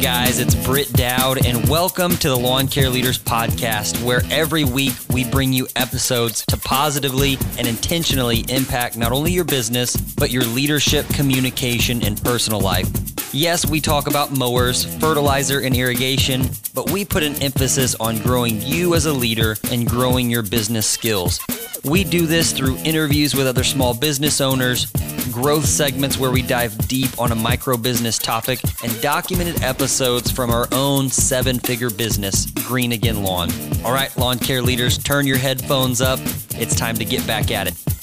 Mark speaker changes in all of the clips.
Speaker 1: guys, it's Britt Dowd, and welcome to the Lawn Care Leaders Podcast, where every week we bring you episodes to positively and intentionally impact not only your business, but your leadership, communication, and personal life. Yes, we talk about mowers, fertilizer, and irrigation, but we put an emphasis on growing you as a leader and growing your business skills. We do this through interviews with other small business owners, growth segments where we dive deep on a micro business topic, and documented episodes from our own seven figure business, Green Again Lawn. All right, lawn care leaders, turn your headphones up. It's time to get back at it.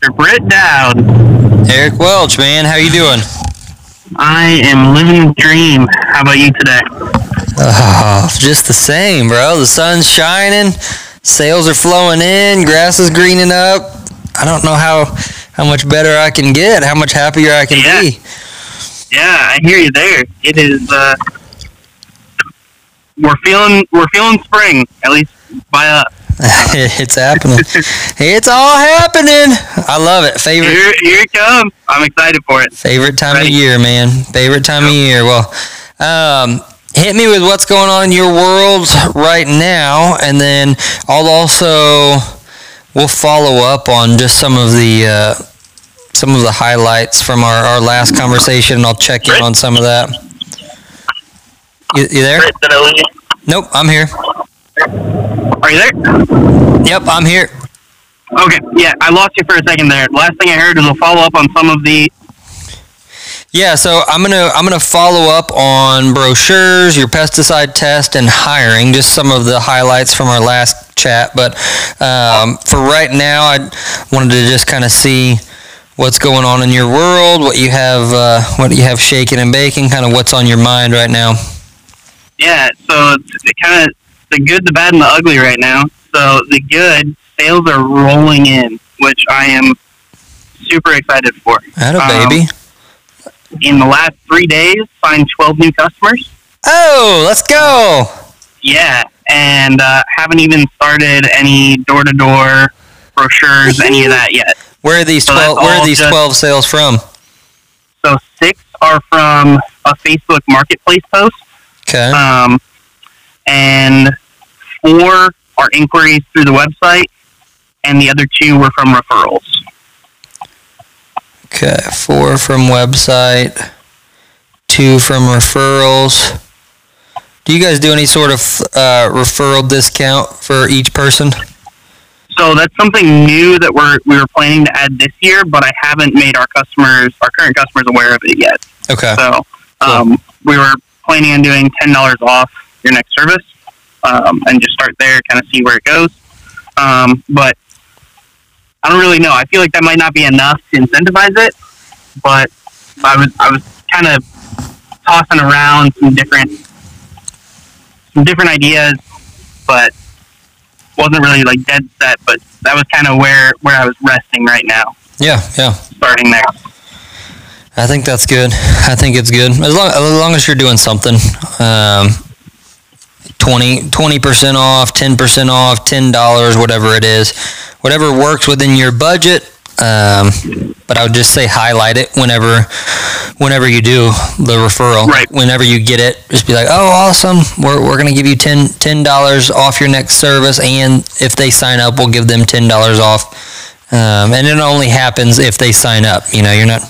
Speaker 2: Mr. Britt Dowd.
Speaker 1: Eric Welch, man, how you doing?
Speaker 2: I am living the dream. How about you today?
Speaker 1: Oh, just the same, bro. The sun's shining, sales are flowing in, grass is greening up. I don't know how how much better I can get, how much happier I can
Speaker 2: Yeah.
Speaker 1: be.
Speaker 2: Yeah, I hear you there. It is. Uh, we're feeling we're feeling spring at least by us.
Speaker 1: it's happening. It's all happening. I love it. Favorite
Speaker 2: Here, here it comes. I'm excited for it.
Speaker 1: favorite time of year, man. Favorite time of year. Well, um, hit me with what's going on in your world right now, and then I'll also we'll follow up on just some of the uh, some of the highlights from our, our last conversation, and I'll check in on some of that. You, you there?
Speaker 2: Britt, did I lose?
Speaker 1: Nope, I'm here.
Speaker 2: Are you there?
Speaker 1: Yep, I'm here.
Speaker 2: Okay. Yeah, I lost you for a second there. Last thing I heard was a follow up on some of the.
Speaker 1: Yeah, so I'm gonna I'm gonna follow up on brochures, your pesticide test, and hiring. Just some of the highlights from our last chat. But um, for right now, I wanted to just kind of see what's going on in your world, what you have uh, what you have shaking and baking, kind of what's on your mind right now.
Speaker 2: Yeah, so it kind of the good, the bad, and the ugly right now. So the good sales are rolling in, which I am super excited for.
Speaker 1: Atta
Speaker 2: Um,
Speaker 1: baby.
Speaker 2: in the last three days signed 12 new customers
Speaker 1: Oh, let's go.
Speaker 2: yeah and uh, haven't even started any door-to-door brochures any of that yet
Speaker 1: Where are these
Speaker 2: So
Speaker 1: twelve? Where are these
Speaker 2: just-
Speaker 1: twelve sales from?
Speaker 2: so six are from a facebook marketplace post
Speaker 1: Okay.
Speaker 2: um, and four are inquiries through the website and the other two were from referrals
Speaker 1: Okay, four from website, two from referrals. Do you guys do any sort of uh, referral discount for each person?
Speaker 2: so that's something new that we're we were planning to add this year but i haven't made our customers our current customers aware of it yet
Speaker 1: Okay.
Speaker 2: So um, we were planning on doing ten dollars off your next service, um, and just start there, kind of see where it goes. Um, but I don't really know. I feel like that might not be enough to incentivize it. But I was I was kind of tossing around some different some different ideas, but wasn't really like dead set. But that was kind of where where I was resting right now,
Speaker 1: Yeah, yeah.
Speaker 2: starting there.
Speaker 1: I think that's good. I think it's good as long as, long as you're doing something. Um, 20 percent off, ten percent off, ten dollars, whatever it is, whatever works within your budget. Um, but I would just say highlight it whenever, whenever you do the referral.
Speaker 2: Right.
Speaker 1: Whenever you get it, just be like, "Oh, awesome! We're, we're gonna give you ten ten dollars off your next service, and if they sign up, we'll give them ten dollars off." Um, and it only happens if they sign up. You know, you're not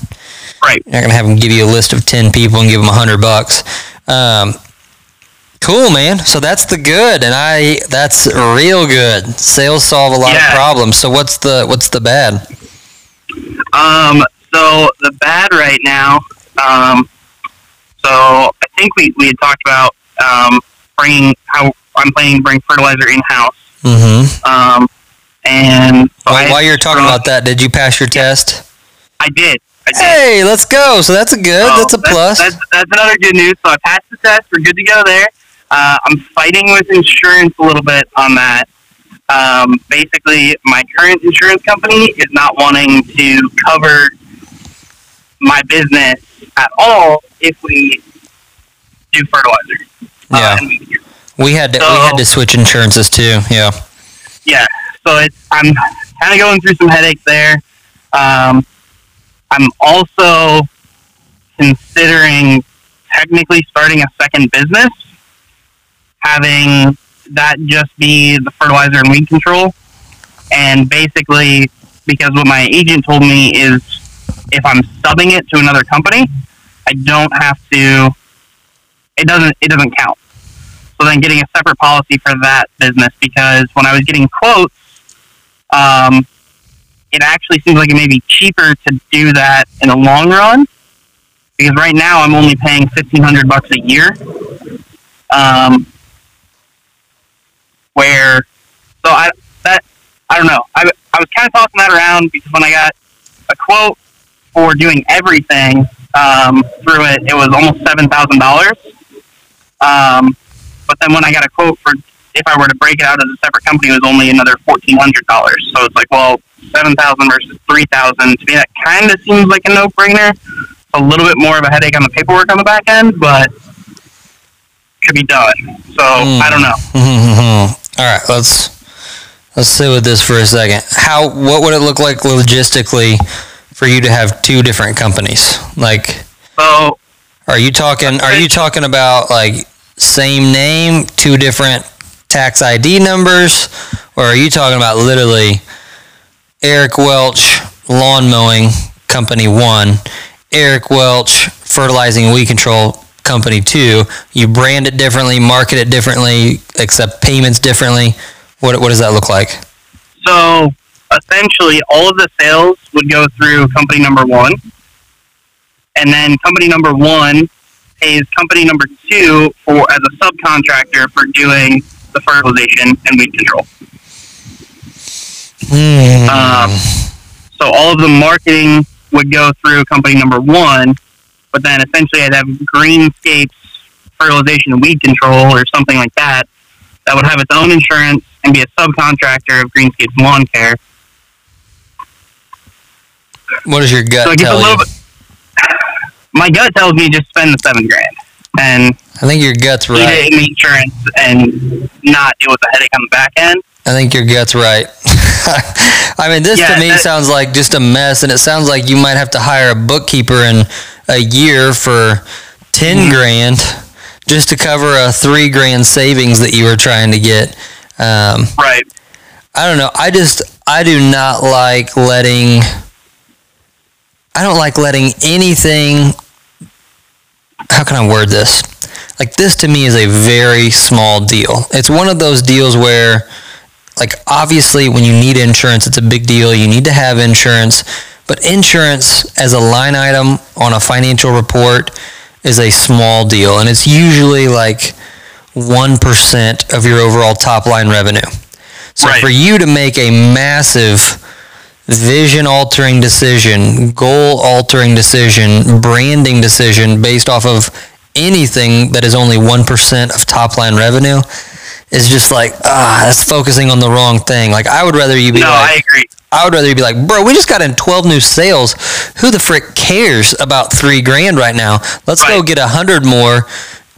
Speaker 2: Right.
Speaker 1: you're not gonna have them give you a list of ten people and give them a hundred bucks. Um, cool, man. So that's the good, and I that's real good. Sales solve a lot of problems. So what's the what's the bad?
Speaker 2: Um, so the bad right now, um, so I think we, we had talked about um, bringing how I'm planning to bring fertilizer in house.
Speaker 1: Mm-hmm.
Speaker 2: Um, and so I-
Speaker 1: While, you're talking about that, did you pass your test?
Speaker 2: I did. I did.
Speaker 1: Hey, let's go. So that's a good.
Speaker 2: So
Speaker 1: that's a plus.
Speaker 2: That's, that's another good news. So I passed the test. We're good to go there. Uh, I'm fighting with insurance a little bit on that. Um, basically, my current insurance company is not wanting to cover my business at all if we do fertilizer. Uh,
Speaker 1: Yeah.
Speaker 2: and we-
Speaker 1: had to we had to switch insurances too. Yeah.
Speaker 2: yeah. So it's I'm kind of going through some headaches there. Um, I'm also considering technically starting a second business, having that just be the fertilizer and weed control. And basically, because what my agent told me is if I'm subbing it to another company, I don't have to. It doesn't. It doesn't count. So then, getting a separate policy for that business because when I was getting quotes, um, it actually seems like it may be cheaper to do that in the long run because right now I'm only paying fifteen hundred bucks a year. Um, where so I that I don't know. I, I was kind of tossing that around because when I got a quote for doing everything um, through it, it was almost seven thousand dollars. Um, but then when I got a quote for if I were to break it out as a separate company, it was only another fourteen hundred dollars. So it's like, well, seven thousand versus three thousand. To me, that kind of seems like a no brainer. A little bit more of a headache on the paperwork on the back end, but could be done. So mm. I don't know.
Speaker 1: All right, let's let's sit with this for a second. How what would it look like logistically for you to have two different companies? Like,
Speaker 2: so
Speaker 1: are you talking? Are you talking about like same name, two different tax ID numbers, or are you talking about literally Eric Welch lawn mowing company one, Eric Welch fertilizing and weed control company two? You brand it differently, market it differently, accept payments differently. What what does that look like?
Speaker 2: So essentially, all of the sales would go through company number one, and then company number one pays company number two for as a subcontractor for doing the fertilization and weed control.
Speaker 1: Mm.
Speaker 2: Um, so all of the marketing would go through company number one, but then essentially I'd have Greenscapes fertilization and weed control or something like that that would have its own insurance and be a subcontractor of Greenscapes Lawn Care.
Speaker 1: What does your gut so tell you? Bit,
Speaker 2: my gut tells me just spend the seven grand and
Speaker 1: I think your gut's right.
Speaker 2: Eat it in insurance and not deal with the headache on the back end.
Speaker 1: I think your gut's right. I mean, this yeah, to me that, sounds like just a mess, and it sounds like you might have to hire a bookkeeper in a year for 10 mm-hmm. grand just to cover a three grand savings that you were trying to get. Um,
Speaker 2: right.
Speaker 1: I don't know. I just I do not like letting. I don't like letting anything how can I word this? Like this to me is a very small deal. It's one of those deals where like obviously when you need insurance it's a big deal. You need to have insurance, but insurance as a line item on a financial report is a small deal and it's usually like 1% of your overall top line revenue. So right. for you to make a massive vision altering decision, goal altering decision, branding decision based off of anything that is only 1% of top line revenue is just like, ah, that's focusing on the wrong thing. Like, I would rather you be
Speaker 2: no,
Speaker 1: like,
Speaker 2: I agree.
Speaker 1: I would rather you be like, bro, we just got in 12 new sales. Who the frick cares about three grand right now? Let's right. go get a hundred more,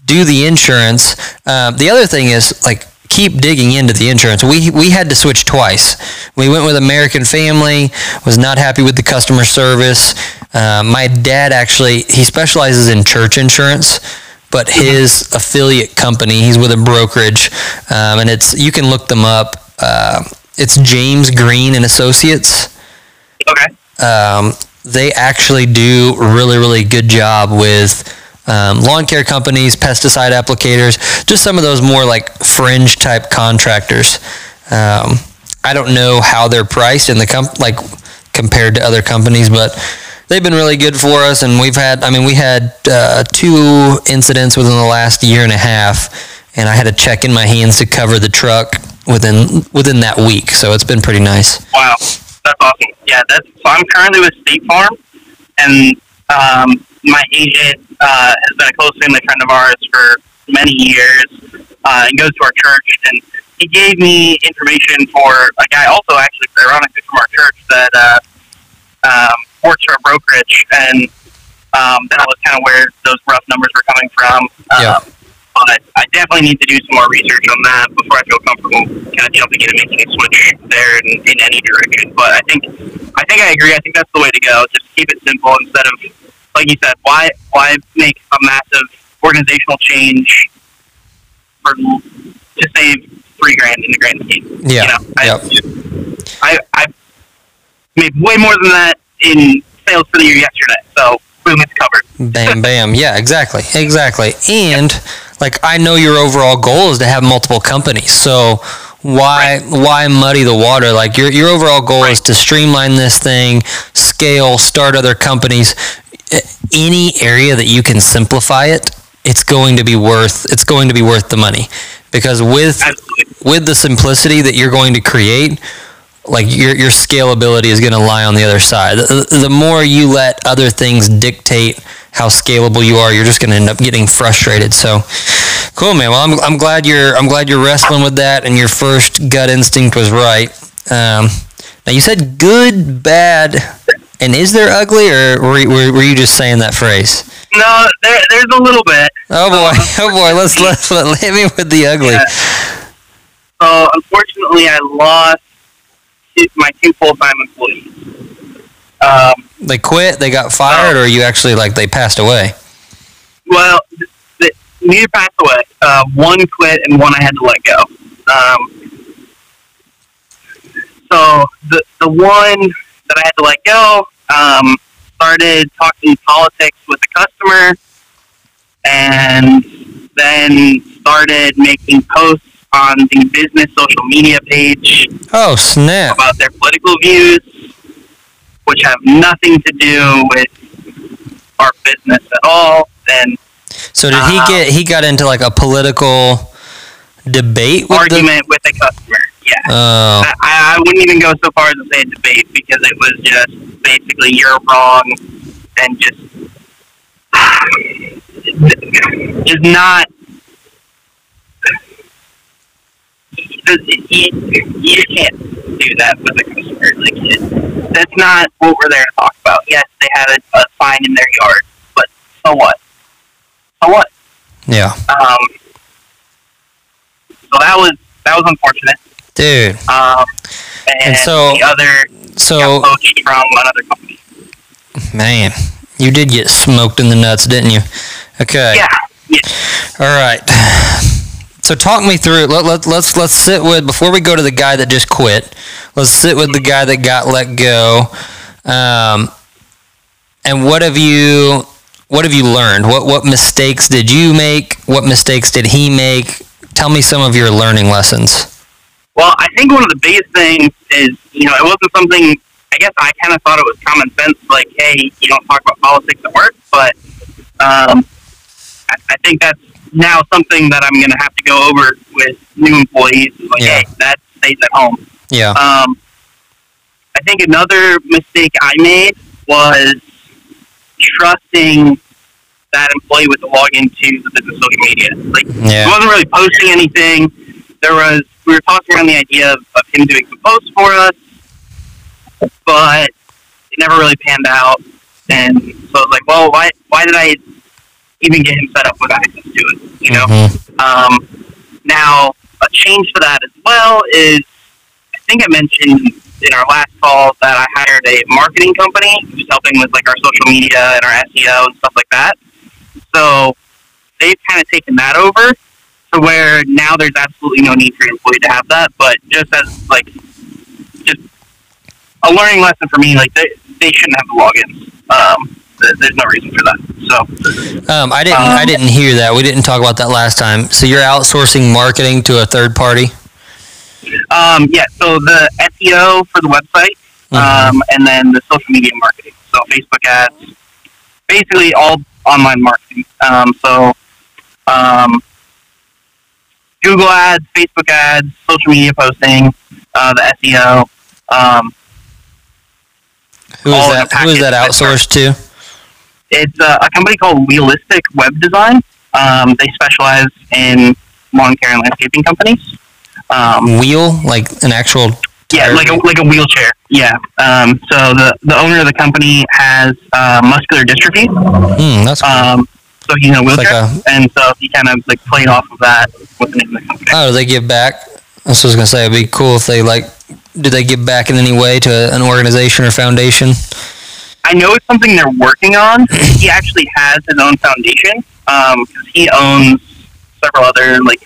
Speaker 1: do the insurance. Um, the other thing is, like, keep digging into the insurance. We we had to switch twice. We went with American Family. Was not happy with the customer service. Uh, my dad actually he specializes in church insurance, but his affiliate company he's with a brokerage, um, and it's you can look them up. Uh, it's James Green and Associates.
Speaker 2: Okay.
Speaker 1: Um, they actually do really really good job with um, lawn care companies, pesticide applicators, just some of those more like fringe type contractors. Um, I don't know how they're priced in the comp like compared to other companies, but they've been really good for us. And we've had, I mean, we had uh, two incidents within the last year and a half, and I had a check in my hands to cover the truck within within that week. So it's been pretty nice.
Speaker 2: Wow, that's awesome. Yeah, that's. So I'm currently with State Farm, and um, my agent uh, has been a close family friend of ours for many years uh, and goes to our church. And he gave me information for a guy, also actually, ironically, from our church that uh, um, works for a brokerage. And um, that was kind of where those rough numbers were coming from. Um,
Speaker 1: yeah.
Speaker 2: But I definitely need to do some more research on that before I feel comfortable kind of jumping in and making a switch there in, in any direction. But I think I think I agree. I think that's the way to go. Just keep it simple instead of like you said. Why why make a massive organizational change for to save three grand in the grand scheme?
Speaker 1: Yeah.
Speaker 2: You know, I,
Speaker 1: Yep.
Speaker 2: I I made way more than that in sales for the year yesterday. So boom, it's covered.
Speaker 1: Bam, bam. Yeah, exactly, exactly. And like, I know your overall goal is to have multiple companies. So why why muddy the water? Like your your overall goal is to streamline this thing, scale, start other companies. Any area that you can simplify it, it's going to be worth it's going to be worth the money because with
Speaker 2: Absolutely.
Speaker 1: with the simplicity that you're going to create, like your your scalability is going to lie on the other side. The, the more you let other things dictate how scalable you are, you're just going to end up getting frustrated. So, cool, man. Well, I'm, I'm glad you're I'm glad you're wrestling with that, and your first gut instinct was right. Um, now you said good, bad, and is there ugly, or were, you- were, were you just saying that phrase?
Speaker 2: No, there, there's a little bit.
Speaker 1: Oh boy, oh boy, let's let, let hit me with the ugly.
Speaker 2: Yeah. So unfortunately, I lost two, my two full time employees. Um,
Speaker 1: They quit, they got fired, or you actually like they passed away.
Speaker 2: well, th- th- neither passed away. Uh, one quit and one I had to let go. Um, so the the one that I had to let go um, started talking politics with the customer, and then started making posts on the business social media page
Speaker 1: Oh snap!
Speaker 2: about their political views, which have nothing to do with our business at all. And
Speaker 1: So did he
Speaker 2: Uh,
Speaker 1: get? He got into like a political debate with
Speaker 2: argument with a customer. Yeah.
Speaker 1: Oh,
Speaker 2: I, I wouldn't even go so far as to say a debate because it was just basically you're wrong and just is not. You, you can't do that with a customer. Like it, that's not what we're there to talk about. Yes, they had a, a sign in their yard, but so what? So what?
Speaker 1: yeah,
Speaker 2: Um, so that was that was unfortunate.
Speaker 1: dude.
Speaker 2: Um, and,
Speaker 1: And so-
Speaker 2: the other
Speaker 1: So
Speaker 2: from another company.
Speaker 1: man, you did get smoked in the nuts, didn't you? Okay.
Speaker 2: Yeah, yeah.
Speaker 1: All right. So talk me through. Let, let, let's let's sit with before we go to the guy that just quit. Let's sit with the guy that got let go. Um, and what have you what have you learned? What what mistakes did you make? What mistakes did he make? Tell me some of your learning lessons.
Speaker 2: Well, I think one of the biggest things is, you know, it wasn't something. I guess I kind of thought it was common sense, like, hey, you don't talk about politics at work. But um, I, I think that's now something that I'm going to have to go over with new employees. Is like,
Speaker 1: Yeah.
Speaker 2: hey, that stays at home.
Speaker 1: Yeah.
Speaker 2: Um, I think another mistake I made was trusting that employee with the login to the business social media. Like, he wasn't really posting anything. There was we were tossing around the idea of, of him doing some posts for us, but it never really panned out. And so I was like, well, why why did I even get him set up with access to it? You know.
Speaker 1: Mhm.
Speaker 2: Um, now, a change to that as well is, I think I mentioned in our last call that I hired a marketing company who's helping with like our social media and our SEO and stuff like that. So they've kind of taken that over to where now there's absolutely no need for your employee to have that. But just as like, just a learning lesson for me, like they, they shouldn't have the logins. Um, there's no reason for that. So
Speaker 1: Um, I didn't. I
Speaker 2: Um,
Speaker 1: didn't hear that. We didn't talk about that last time. So you're outsourcing marketing to a third party.
Speaker 2: Um, yeah, so the SEO for the website,
Speaker 1: Mhm.
Speaker 2: um, and then the social media marketing. So Facebook ads, basically all online marketing. Um, so um, Google ads, Facebook ads, social media posting, uh, the SEO. Um,
Speaker 1: Who is
Speaker 2: all in a
Speaker 1: that? Who is that outsourced to?
Speaker 2: It's uh, a company called Realistic Web Design. Um, they specialize in lawn care and landscaping companies. Um,
Speaker 1: Wheel, like an actual.
Speaker 2: Yeah, like a like a wheelchair. Yeah. Um, so the the owner of the company has uh, muscular dystrophy.
Speaker 1: Hmm, that's cool.
Speaker 2: Um, so he's in a wheelchair,
Speaker 1: like
Speaker 2: and so he kind of like played off of that with the name of the company.
Speaker 1: Oh, do they give back? I was gonna say it'd be cool if they like. Do they give back in any way to an organization or foundation?
Speaker 2: I know it's something they're working on. he actually has his own foundation because he owns several other like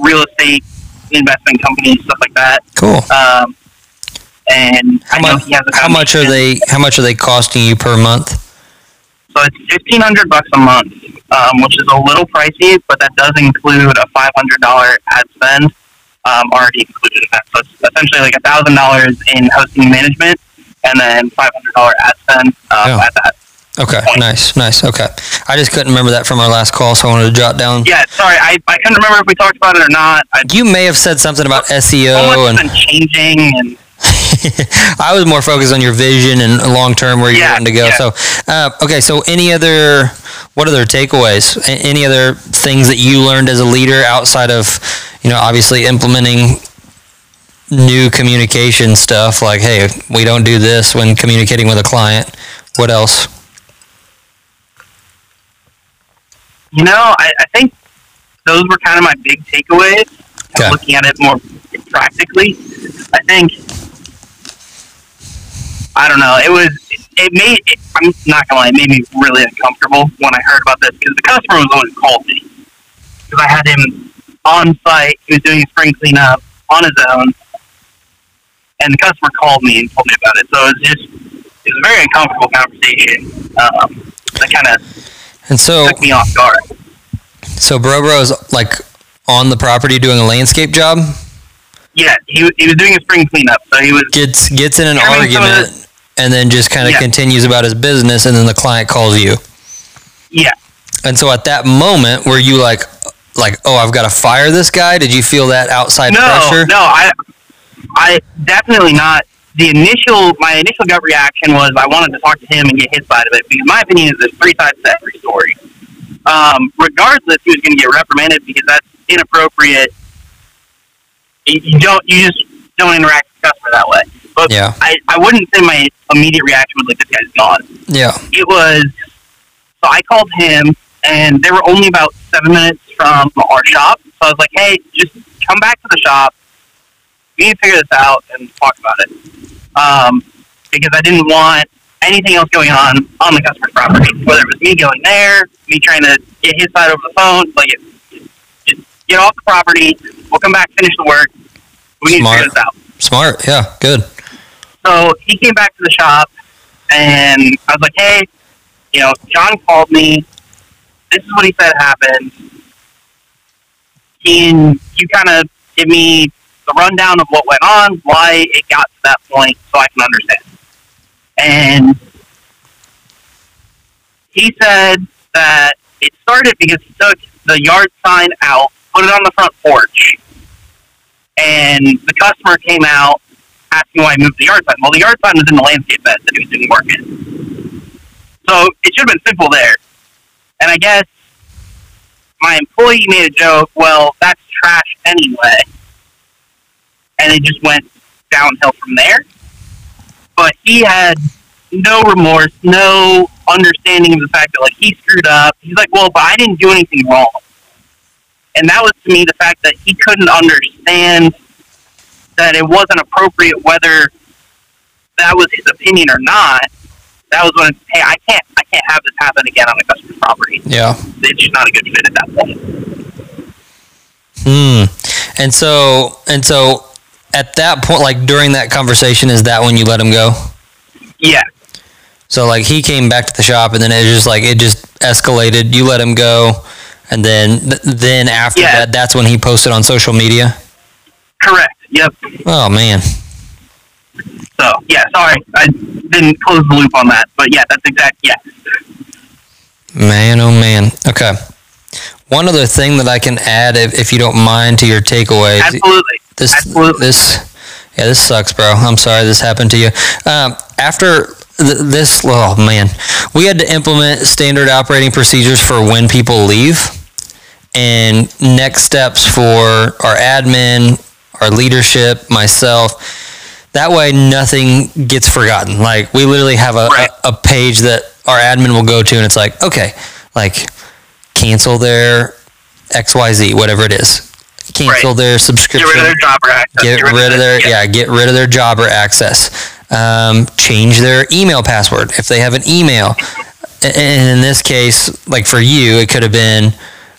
Speaker 2: real estate investment companies, stuff like that.
Speaker 1: Cool.
Speaker 2: Um, and
Speaker 1: How
Speaker 2: I know
Speaker 1: much?
Speaker 2: he has a
Speaker 1: How much are they? How much are they costing you per month?
Speaker 2: So it's fifteen hundred bucks a month, um, which is a little pricey, but that does include a five hundred dollar ad spend um, already included in that. So it's essentially like a thousand dollars in hosting management, and then five hundred dollar ad spend um, at that.
Speaker 1: Okay,
Speaker 2: Point.
Speaker 1: nice, nice. Okay, I just couldn't remember that from our last call, so I wanted to jot down.
Speaker 2: Yeah, sorry, I, I couldn't remember if we talked about it or not. I,
Speaker 1: You may have said something about
Speaker 2: so
Speaker 1: SEO,
Speaker 2: much
Speaker 1: and
Speaker 2: changing, and
Speaker 1: I was more focused on your vision and long term where you're
Speaker 2: Yeah,
Speaker 1: wanting to go.
Speaker 2: yeah.
Speaker 1: So, uh, okay, so any other, what other takeaways? A- Any other things that you learned as a leader outside of, you know, obviously implementing new communication stuff like, hey, we don't do this when communicating with a client. What else?
Speaker 2: you know, I, I think those were kind of my big takeaways.
Speaker 1: Okay.
Speaker 2: Looking at it more practically, I think I don't know. It was it made it, I'm not gonna lie, it made me really uncomfortable when I heard about this because the customer was the one who called me because I had him on site. He was doing spring cleanup on his own, and the customer called me and told me about it. So it was just it was a very uncomfortable conversation. Um, that kind of
Speaker 1: And so,
Speaker 2: took me off guard.
Speaker 1: so Bro is like on the property doing a landscape job,
Speaker 2: Yeah, he, he was doing a spring cleanup, so he was
Speaker 1: gets gets in an
Speaker 2: I mean, some of
Speaker 1: argument, and then just kind of
Speaker 2: Yeah.
Speaker 1: continues about his business, and then the client calls you.
Speaker 2: yeah.
Speaker 1: And so at that moment, were you like, like, oh, I've got to fire this guy? Did you feel that outside
Speaker 2: No,
Speaker 1: pressure?
Speaker 2: no, I I definitely not. The initial my initial gut reaction was I wanted to talk to him and get his side of it because my opinion is there's three sides to every story. Um, regardless, he was going to get reprimanded because that's inappropriate. You don't you just don't interact with the customer that way. But
Speaker 1: Yeah.
Speaker 2: I, I wouldn't say my immediate reaction was like this guy's gone.
Speaker 1: Yeah.
Speaker 2: it was so I called him and they were only about seven minutes from our shop. So I was like, Hey, just come back to the shop. We need to figure this out and talk about it. Um, because I didn't want anything else going on on the customer's property. Whether it was me going there, me trying to get his side over the phone, like it, just get off the property, we'll come back, finish the work. We need
Speaker 1: Smart.
Speaker 2: to figure this out.
Speaker 1: Smart. Yeah. Good.
Speaker 2: So he came back to the shop, and I was like, "Hey, you know, John called me. This is what he said happened. Can you kind of give me the rundown of what went on, why it got to that point, so I can understand?" And he said that it started because he took the yard sign out, put it on the front porch, and the customer came out asking why I moved the yard sign. Well, the yard sign was in the landscape bed that he was doing work in. So it should have been simple there. And I guess my employee made a joke, well, that's trash anyway. And it just went downhill from there. But he had no remorse, no understanding of the fact that, like, he screwed up. He's like, well, but I didn't do anything wrong. And that was to me the fact that he couldn't understand that it wasn't appropriate whether that was his opinion or not. That was when, hey, I can't, I can't have this happen again on a customer's property.
Speaker 1: Yeah.
Speaker 2: It's just not a good fit at that point.
Speaker 1: Hmm. And so, and so, at that point, like during that conversation, is that when you let him go?
Speaker 2: Yeah,
Speaker 1: So like he came back to the shop, and then it just like it just escalated. You let him go, and then th- then after
Speaker 2: Yeah.
Speaker 1: that, that's when he posted on social media.
Speaker 2: correct. Yep.
Speaker 1: Oh man.
Speaker 2: So yeah, sorry, I didn't close the loop on that, but yeah, that's exact. Yeah,
Speaker 1: Man, oh man. Okay. One other thing that I can add, if, if you don't mind, to your takeaways.
Speaker 2: absolutely.
Speaker 1: This,
Speaker 2: absolutely.
Speaker 1: this, yeah, this sucks, bro. I'm sorry this happened to you. Um, after th- this, oh man, we had to implement standard operating procedures for when people leave, and next steps for our admin, our leadership, myself. That way, nothing gets forgotten. Like we literally have a,
Speaker 2: Right.
Speaker 1: a, a page that our admin will go to, and it's like, okay, like cancel their XYZ, whatever it is. Cancel
Speaker 2: Right.
Speaker 1: their
Speaker 2: Get
Speaker 1: subscription.
Speaker 2: rid of their jobber access.
Speaker 1: Get rid of their yeah. Get rid of their jobber access. Um, change their email password if they have an email. And in this case, like for you, it could have been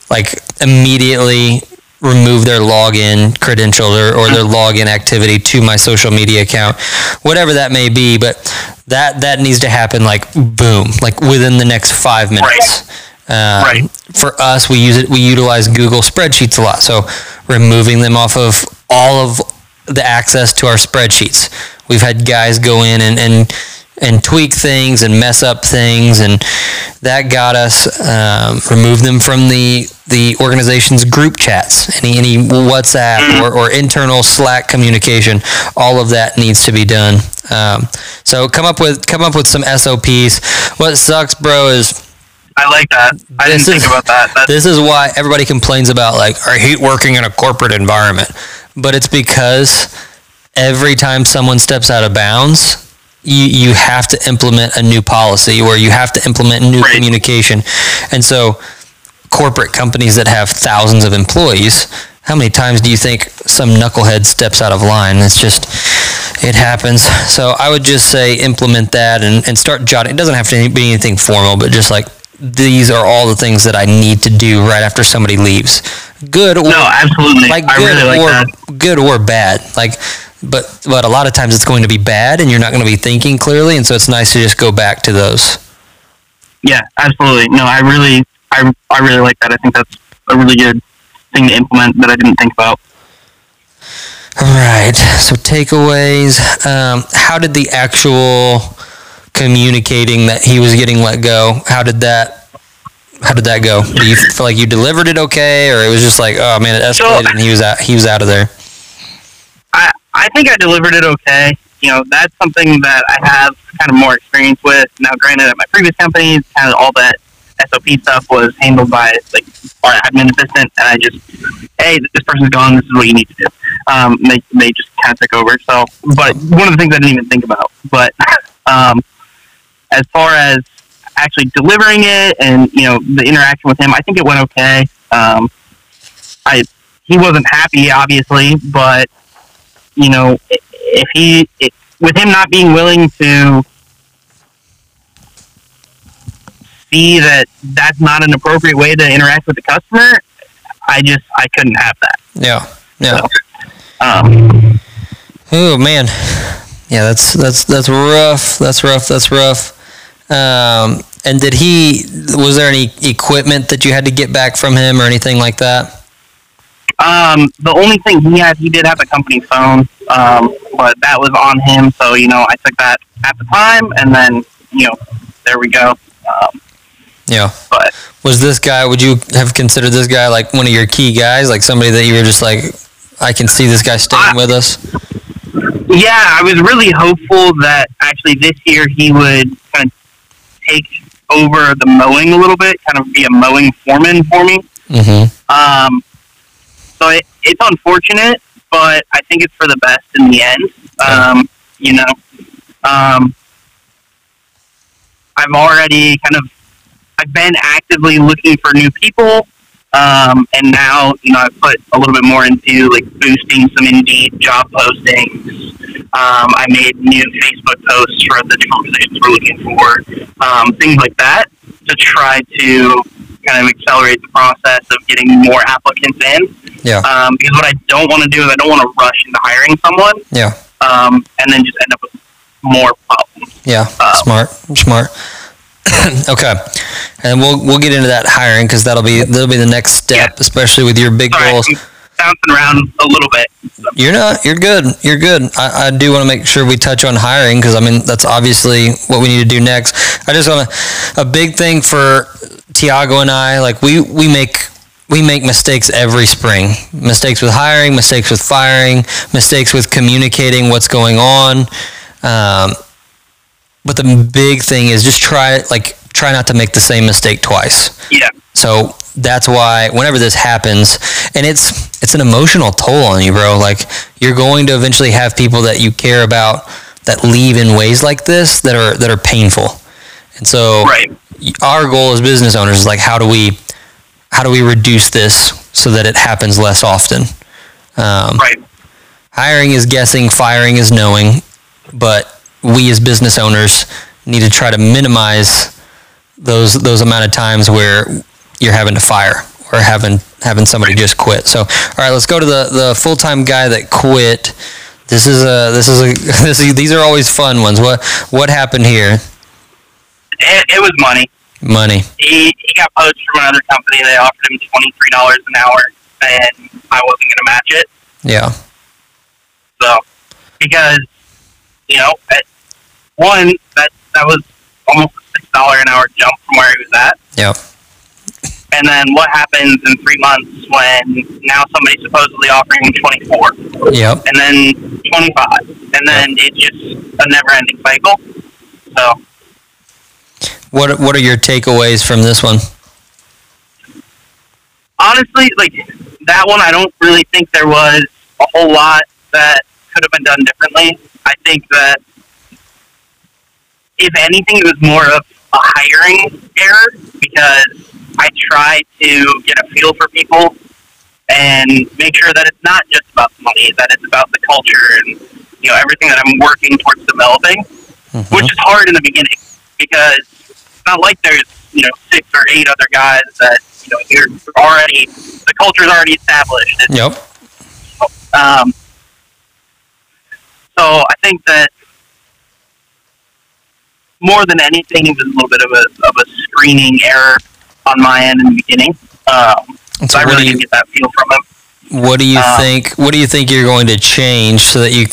Speaker 1: like immediately remove their login credentials or, or their login activity to my social media account, whatever that may be. But that that needs to happen like boom, like within the next five minutes. Um,
Speaker 2: Right.
Speaker 1: For us, we use it. We utilize Google spreadsheets a lot. So removing them off of all of the access to our spreadsheets. We've had guys go in and and, and tweak things and mess up things, and that got us um, remove them from the the organization's group chats, any any WhatsApp or, or internal Slack communication. All of that needs to be done. Um, so come up with come up with some SOPs. What sucks, bro, is
Speaker 2: I like that. I didn't
Speaker 1: This
Speaker 2: think
Speaker 1: is-
Speaker 2: about that. That's,
Speaker 1: this is why everybody complains about like I hate working in a corporate environment, but it's because every time someone steps out of bounds, you you have to implement a new policy or you have to implement new
Speaker 2: Right.
Speaker 1: communication, and so corporate companies that have thousands of employees. How many times do you think some knucklehead steps out of line? It's just, it happens. So I would just say implement that and, and start jotting. It doesn't have to be anything formal, but just like these are all the things that I need to do right after somebody leaves. Good or
Speaker 2: no, absolutely.
Speaker 1: like
Speaker 2: I
Speaker 1: good
Speaker 2: really like
Speaker 1: or
Speaker 2: that.
Speaker 1: good or bad. Like but but a lot of times it's going to be bad and you're not going to be thinking clearly and so it's nice to just go back to those.
Speaker 2: Yeah, absolutely. No, I really, I, I really like that. I think that's a really good thing to implement that I didn't think about.
Speaker 1: All right. So takeaways. Um, how did the actual communicating that he was getting let go? How did that? How did that go? Do you feel like you delivered it okay, or it was just like, oh man, it escalated and he was out. He was out of there.
Speaker 2: I, I think I delivered it okay. You know, that's something that I have kind of more experience with. Now, granted, at my previous company, kind of all that SOP stuff was handled by like our admin assistant, and I just, hey, this person's gone. This is what you need to do. Um, they they just kind of took over. So, but one of the things I didn't even think about. But um, as far as actually delivering it and you know the interaction with him, I think it went okay. Um, I he wasn't happy, obviously, but you know, if he, it, with him not being willing to see that that's not an appropriate way to interact with the customer, I just, I couldn't have that.
Speaker 1: Yeah. Yeah.
Speaker 2: Um,
Speaker 1: Oh man, yeah, that's that's that's rough. That's rough. That's rough. Um, and did he? Was there any equipment that you had to get back from him or anything like that?
Speaker 2: um, the only thing he had, he did have a company phone, um, but that was on him. So, you know, I took that at the time and then, you know, there we go. Um,
Speaker 1: Yeah.
Speaker 2: but
Speaker 1: Was this guy? Would you have considered this guy like one of your key guys, like somebody that you were just like, I can see this guy staying
Speaker 2: I-
Speaker 1: with us?
Speaker 2: Yeah, I was really hopeful that actually this year he would kind of take over the mowing a little bit, kind of be a mowing foreman for me.
Speaker 1: Mm-hmm.
Speaker 2: Um, so it, it's unfortunate, but I think it's for the best in the end. Um, you know, um, I've already kind of I've been actively looking for new people, um, and now you know I've put a little bit more into like boosting some Indeed job postings. Um, I made new Facebook posts for the different positions we're looking for, um, things like that, to try to kind of accelerate the process of getting more applicants in.
Speaker 1: Yeah.
Speaker 2: Um, because what I don't want to do is I don't want to rush into hiring someone
Speaker 1: Yeah.
Speaker 2: um, and then just end up with more problems.
Speaker 1: Yeah.
Speaker 2: Uh,
Speaker 1: smart. Smart. okay. And we'll we'll get into that hiring because that'll be that'll be the next step,
Speaker 2: Yeah.
Speaker 1: especially with your big goals.
Speaker 2: I'm bouncing around a little bit.
Speaker 1: You're not. You're good. You're good. I, I do want to make sure we touch on hiring because I mean that's obviously what we need to do next. I just want to a big thing for Tiago and I. Like we we make we make mistakes every spring. Mistakes with hiring, mistakes with firing, mistakes with communicating what's going on. Um, but the big thing is just try like try not to make the same mistake twice.
Speaker 2: Yeah,
Speaker 1: So that's why whenever this happens, and it's it's an emotional toll on you, bro. Like you're going to eventually have people that you care about that leave in ways like this that are that are painful. And so
Speaker 2: right.
Speaker 1: our goal as business owners is like how do we how do we reduce this so that it happens less often? Um,
Speaker 2: right.
Speaker 1: Hiring is guessing, firing is knowing, but we as business owners need to try to minimize those those amount of times where you're having to fire or having having somebody just quit. So, all right, let's go to the the full time guy that quit. This is a this is a this is, these are always fun ones. What what happened here?
Speaker 2: It, it was money.
Speaker 1: Money.
Speaker 2: He he got poached from another company. They offered him twenty three dollars an hour, and I wasn't going to match it.
Speaker 1: Yeah.
Speaker 2: So, because you know, one that that was almost a six dollar an hour jump from where he was at.
Speaker 1: Yeah.
Speaker 2: And then what happens in three months when now somebody's supposedly offering him twenty four?
Speaker 1: Yep.
Speaker 2: And then twenty five, and then it's just a never ending cycle. So.
Speaker 1: What What are your takeaways from this one?
Speaker 2: Honestly, like that one, I don't really think there was a whole lot that could have been done differently. I think that if anything, it was more of a hiring error because I try to get a feel for people and make sure that it's not just about the money, that it's about the culture and you know everything that I'm working towards developing,
Speaker 1: Mm-hmm.
Speaker 2: which is hard in the beginning because it's not like there's you know six or eight other guys that you know you're already the culture's already established. It's,
Speaker 1: Yep.
Speaker 2: um, so I think that more than anything, it was a little bit of a of a screening error on my end in the beginning. Um,
Speaker 1: So
Speaker 2: so I really
Speaker 1: you
Speaker 2: didn't get that feel from him.
Speaker 1: What do you
Speaker 2: Um,
Speaker 1: think? What do you think you're going to change so that you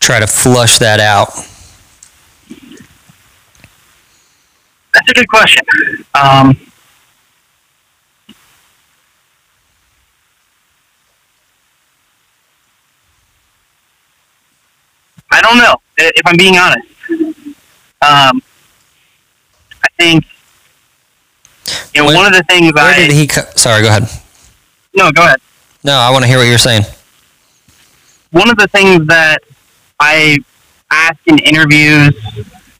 Speaker 1: try to flush that out?
Speaker 2: That's a good question. Um, I don't know. If I'm being honest, um, I think you know
Speaker 1: Where-
Speaker 2: one of the things
Speaker 1: Where
Speaker 2: I
Speaker 1: did he? Co- Sorry, go ahead.
Speaker 2: no go ahead.
Speaker 1: No, I want to hear what you're saying.
Speaker 2: one of the things that I ask in interviews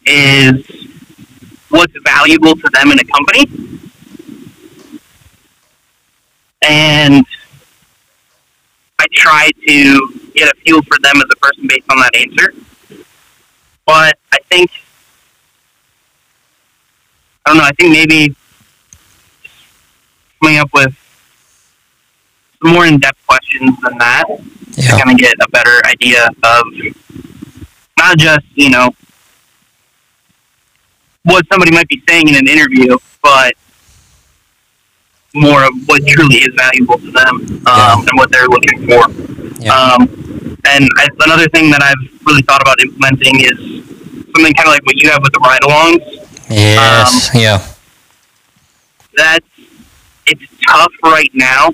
Speaker 2: is what's valuable to them in a company. And I try to get a feel for them as a person based on that answer. But I think, I don't know, I think maybe coming up with more in depth questions than that
Speaker 1: Yeah.
Speaker 2: to kind of get a better idea of not just you know what somebody might be saying in an interview, but more of what truly is valuable to them um,
Speaker 1: Yeah.
Speaker 2: and what they're looking for.
Speaker 1: Yeah.
Speaker 2: Um, and I, another thing that I've really thought about implementing is something kind of like what you have with the ride-alongs.
Speaker 1: Yes.
Speaker 2: um,
Speaker 1: yeah.
Speaker 2: That's it's tough right now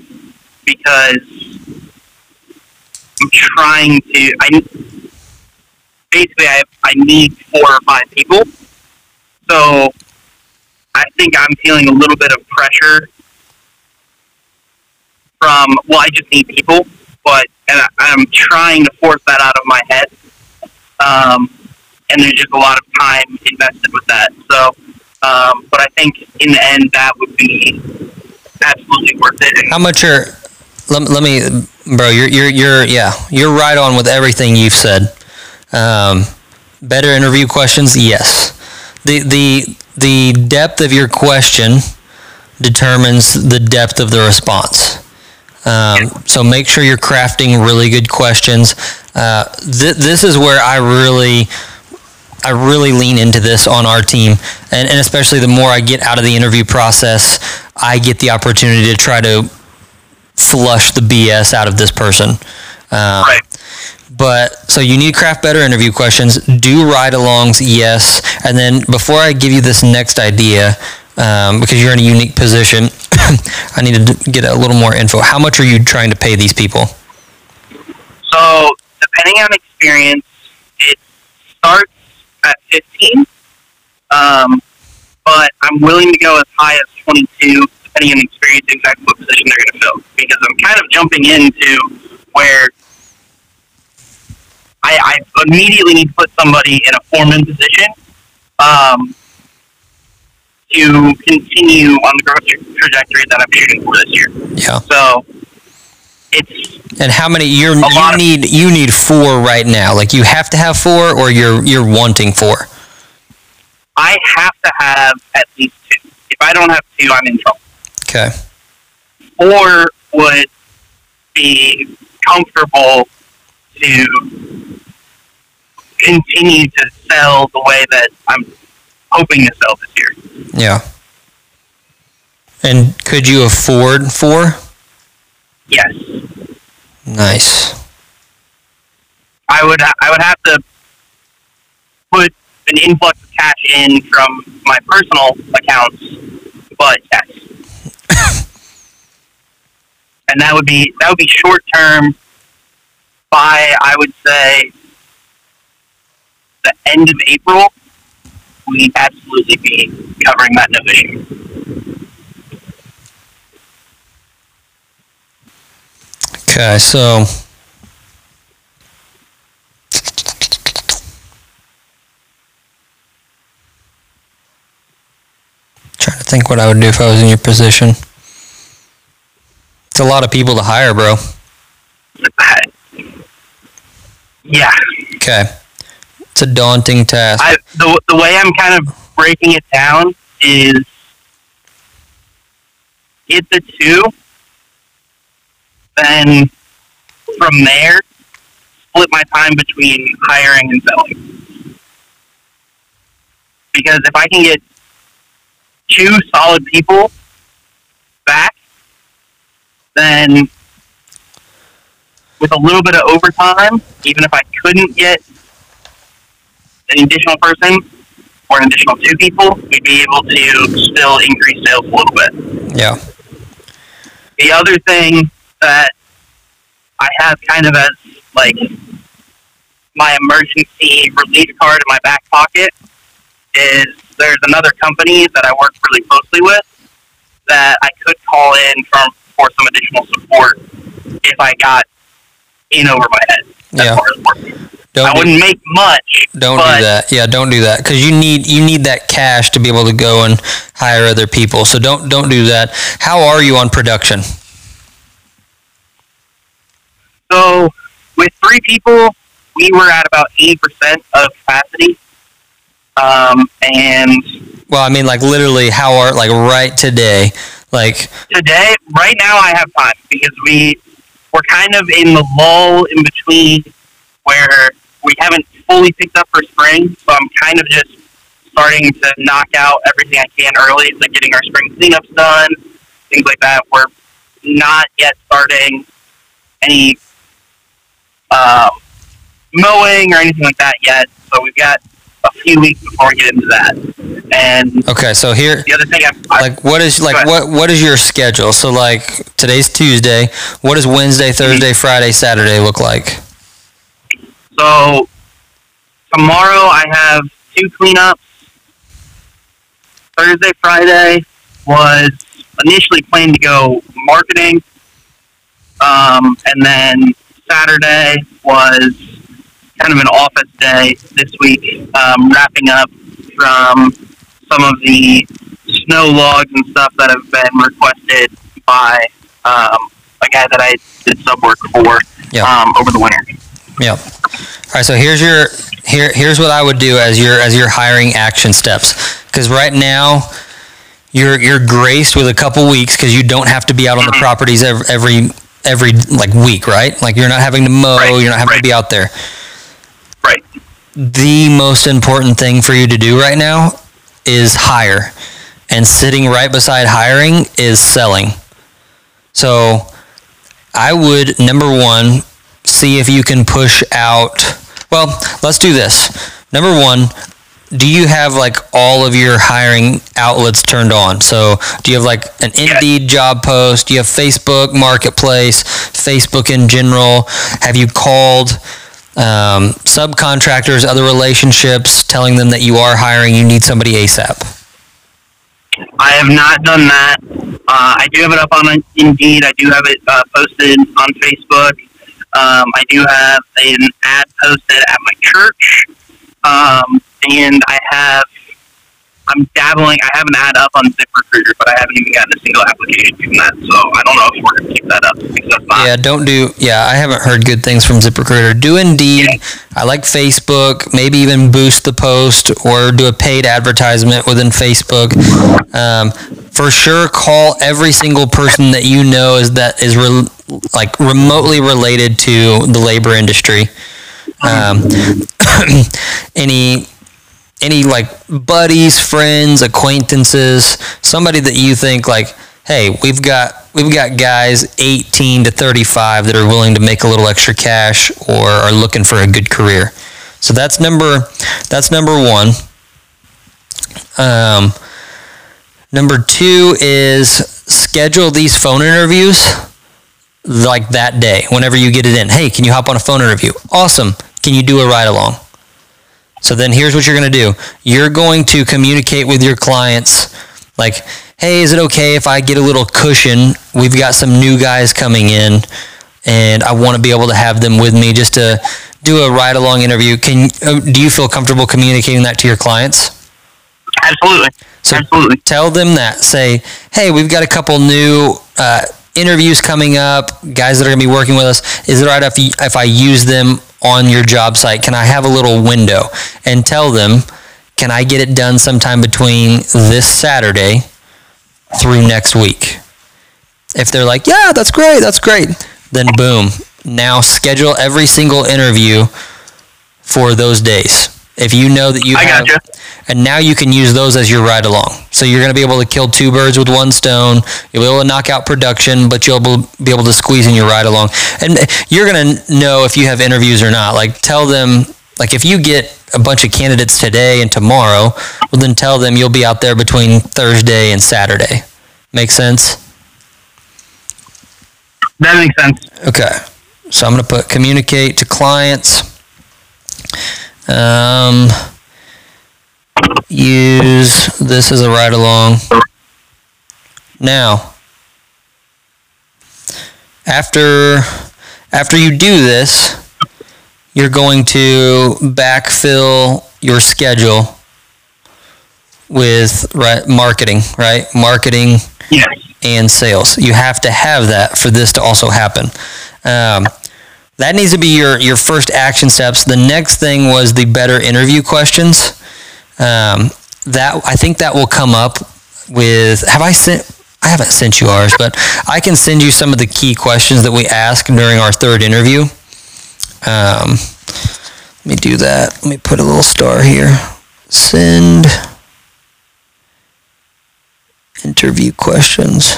Speaker 2: because I'm trying to. I basically I I need four or five people, so I think I'm feeling a little bit of pressure from. Well, I just need people, but and I, I'm trying to force that out of my head. Um, and there's just a lot of time invested with that. So, um, but I think in the end that would be absolutely worth it.
Speaker 1: How much are? Let, let me, bro. You're you're you're yeah. You're right on with everything you've said. Um, better interview questions, yes. The the the depth of your question determines the depth of the response. Um, so make sure you're crafting really good questions. Uh, th- this is where I really, I really lean into this on our team, and, and especially the more I get out of the interview process, I get the opportunity to try to flush the BS out of this person. Um,
Speaker 2: Right.
Speaker 1: But so you need to craft better interview questions. Do ride-alongs, yes. And then before I give you this next idea, um, because you're in a unique position, I need to get a little more info. How much are you trying to pay these people?
Speaker 2: So, depending on experience, it starts at 15. Um, but I'm willing to go as high as 22, depending on experience, exactly what position they're going to fill. Because I'm kind of jumping into where I, I immediately need to put somebody in a foreman position. Um, to continue on the growth trajectory that I'm shooting for this year.
Speaker 1: Yeah.
Speaker 2: So it's
Speaker 1: And how many you're, you
Speaker 2: of-
Speaker 1: need you need four right now. Like you have to have four or you're you're wanting four.
Speaker 2: I have to have at least two. If I don't have two, I'm in trouble.
Speaker 1: Okay.
Speaker 2: Four would be comfortable to continue to sell the way that I'm hoping to sell this year.
Speaker 1: Yeah. And could you afford four?
Speaker 2: Yes,
Speaker 1: Nice.
Speaker 2: I would. I would have to put an influx of cash in from my personal accounts, but yes, and that would be that would be short term. By I would say the end of April, we'd absolutely be covering that no issue.
Speaker 1: Okay, so trying to think what I would do if I was in your position. It's a lot of people to hire, bro.
Speaker 2: Yeah,
Speaker 1: Okay. It's a daunting task.
Speaker 2: I the the way I'm kind of breaking it down is get the two, then from there split my time between hiring and selling. Because if I can get two solid people back, then with a little bit of overtime, even if I couldn't get an additional person or an additional two people, we'd be able to still increase sales a little bit.
Speaker 1: yeah.
Speaker 2: The other thing that I have kind of as like my emergency relief card in my back pocket is there's another company that I work really closely with that I could call in from for some additional support if I got in over my head.
Speaker 1: Yeah. Don't
Speaker 2: I
Speaker 1: do,
Speaker 2: wouldn't make much.
Speaker 1: don't do that. Yeah, don't do that because you need you need that cash to be able to go and hire other people. So don't don't do that. How are you on production?
Speaker 2: So with three people, we were at about eighty percent of capacity. Um, and
Speaker 1: Well, I mean, like literally, how are like right today? Like,
Speaker 2: today, right now, I have time because we we're kind of in the lull in between where we haven't fully picked up for spring. So I'm kind of just starting to knock out everything I can early, like getting our spring cleanups done, things like that. We're not yet starting any um, mowing or anything like that yet. So we've got a few weeks before we get into that. And
Speaker 1: okay, so here,
Speaker 2: the other thing I've
Speaker 1: like, what is like what what is your schedule? So like today's Tuesday. What does Wednesday, Thursday, Friday, Saturday look like?
Speaker 2: So tomorrow I have two cleanups. Thursday, Friday was initially planned to go marketing, um, and then Saturday was kind of an office day this week, um, wrapping up from some of the snow logs and stuff that have been requested by um, a guy that I did sub work for
Speaker 1: Yeah.
Speaker 2: um, over the winter.
Speaker 1: Yeah. All right. So here's your here here's what I would do as your as your hiring action steps. Because right now you're you're graced with a couple weeks because you don't have to be out on the
Speaker 2: Mhm.
Speaker 1: properties every, every every like week, right? Like you're not having to mow,
Speaker 2: Right,
Speaker 1: you're not having
Speaker 2: right.
Speaker 1: to be out there.
Speaker 2: Right.
Speaker 1: The most important thing for you to do right now is hire, and sitting right beside hiring is selling. So I would number one see if you can push out. Well, let's do this. Number one, do you have like all of your hiring outlets turned on? So, do you have like an
Speaker 2: Yes.
Speaker 1: Indeed job post? Do you have Facebook Marketplace, Facebook in general? Have you called um, subcontractors, other relationships, telling them that you are hiring, you need somebody ASAP?
Speaker 2: I have not done that. Uh, I do have it up on Indeed. I do have it uh, posted on Facebook. Um, I do have an ad posted at my church, um, and I have I'm dabbling. I have an ad up on ZipRecruiter, but I haven't even gotten a single application from that. So I don't know if we're gonna keep that up.
Speaker 1: Yeah, don't do. Yeah, I haven't heard good things from ZipRecruiter. Do Indeed. I like Facebook. Maybe even boost the post or do a paid advertisement within Facebook. Um, for sure, call every single person that you know is that is re- like remotely related to the labor industry. Um, any any like buddies, friends, acquaintances, somebody that you think like, hey, we've got we've got guys 18 to 35 that are willing to make a little extra cash or are looking for a good career. So that's number that's number one. Um, number two is schedule these phone interviews like that day whenever you get it in. Hey, can you hop on a phone interview? Awesome. Can you do a ride along? So then here's what you're going to do. You're going to communicate with your clients like, hey, is it okay if I get a little cushion? We've got some new guys coming in and I want to be able to have them with me just to do a ride along interview. Can uh, do you feel comfortable communicating that to your clients?
Speaker 2: Absolutely.
Speaker 1: So
Speaker 2: Absolutely.
Speaker 1: tell them that. Say, hey, we've got a couple new uh, interviews coming up, guys that are going to be working with us. Is it all right if, you, if I use them on your job site? Can I have a little window? And tell them, can I get it done sometime between this Saturday through next week? If they're like, yeah, that's great, that's great, then boom. Now schedule every single interview for those days. If you know that you
Speaker 2: I
Speaker 1: have,
Speaker 2: gotcha.
Speaker 1: and now you can use those as your ride along. So you're going to be able to kill two birds with one stone. You'll be able to knock out production, but you'll be able to squeeze in your ride along. And you're going to know if you have interviews or not. Like tell them, like if you get a bunch of candidates today and tomorrow, well then tell them you'll be out there between Thursday and Saturday. Make sense?
Speaker 2: That makes sense.
Speaker 1: Okay. So I'm going to put communicate to clients. Um, use this as a ride along. Now, after after you do this, you're going to backfill your schedule with right, marketing, right? Marketing
Speaker 2: Yes.
Speaker 1: and sales. You have to have that for this to also happen. Um, that needs to be your, your first action steps. The next thing was the better interview questions. Um, that I think that will come up with. Have I sent? I haven't sent you ours, but I can send you some of the key questions that we ask during our third interview. Um, let me do that. Let me put a little star here. Send interview questions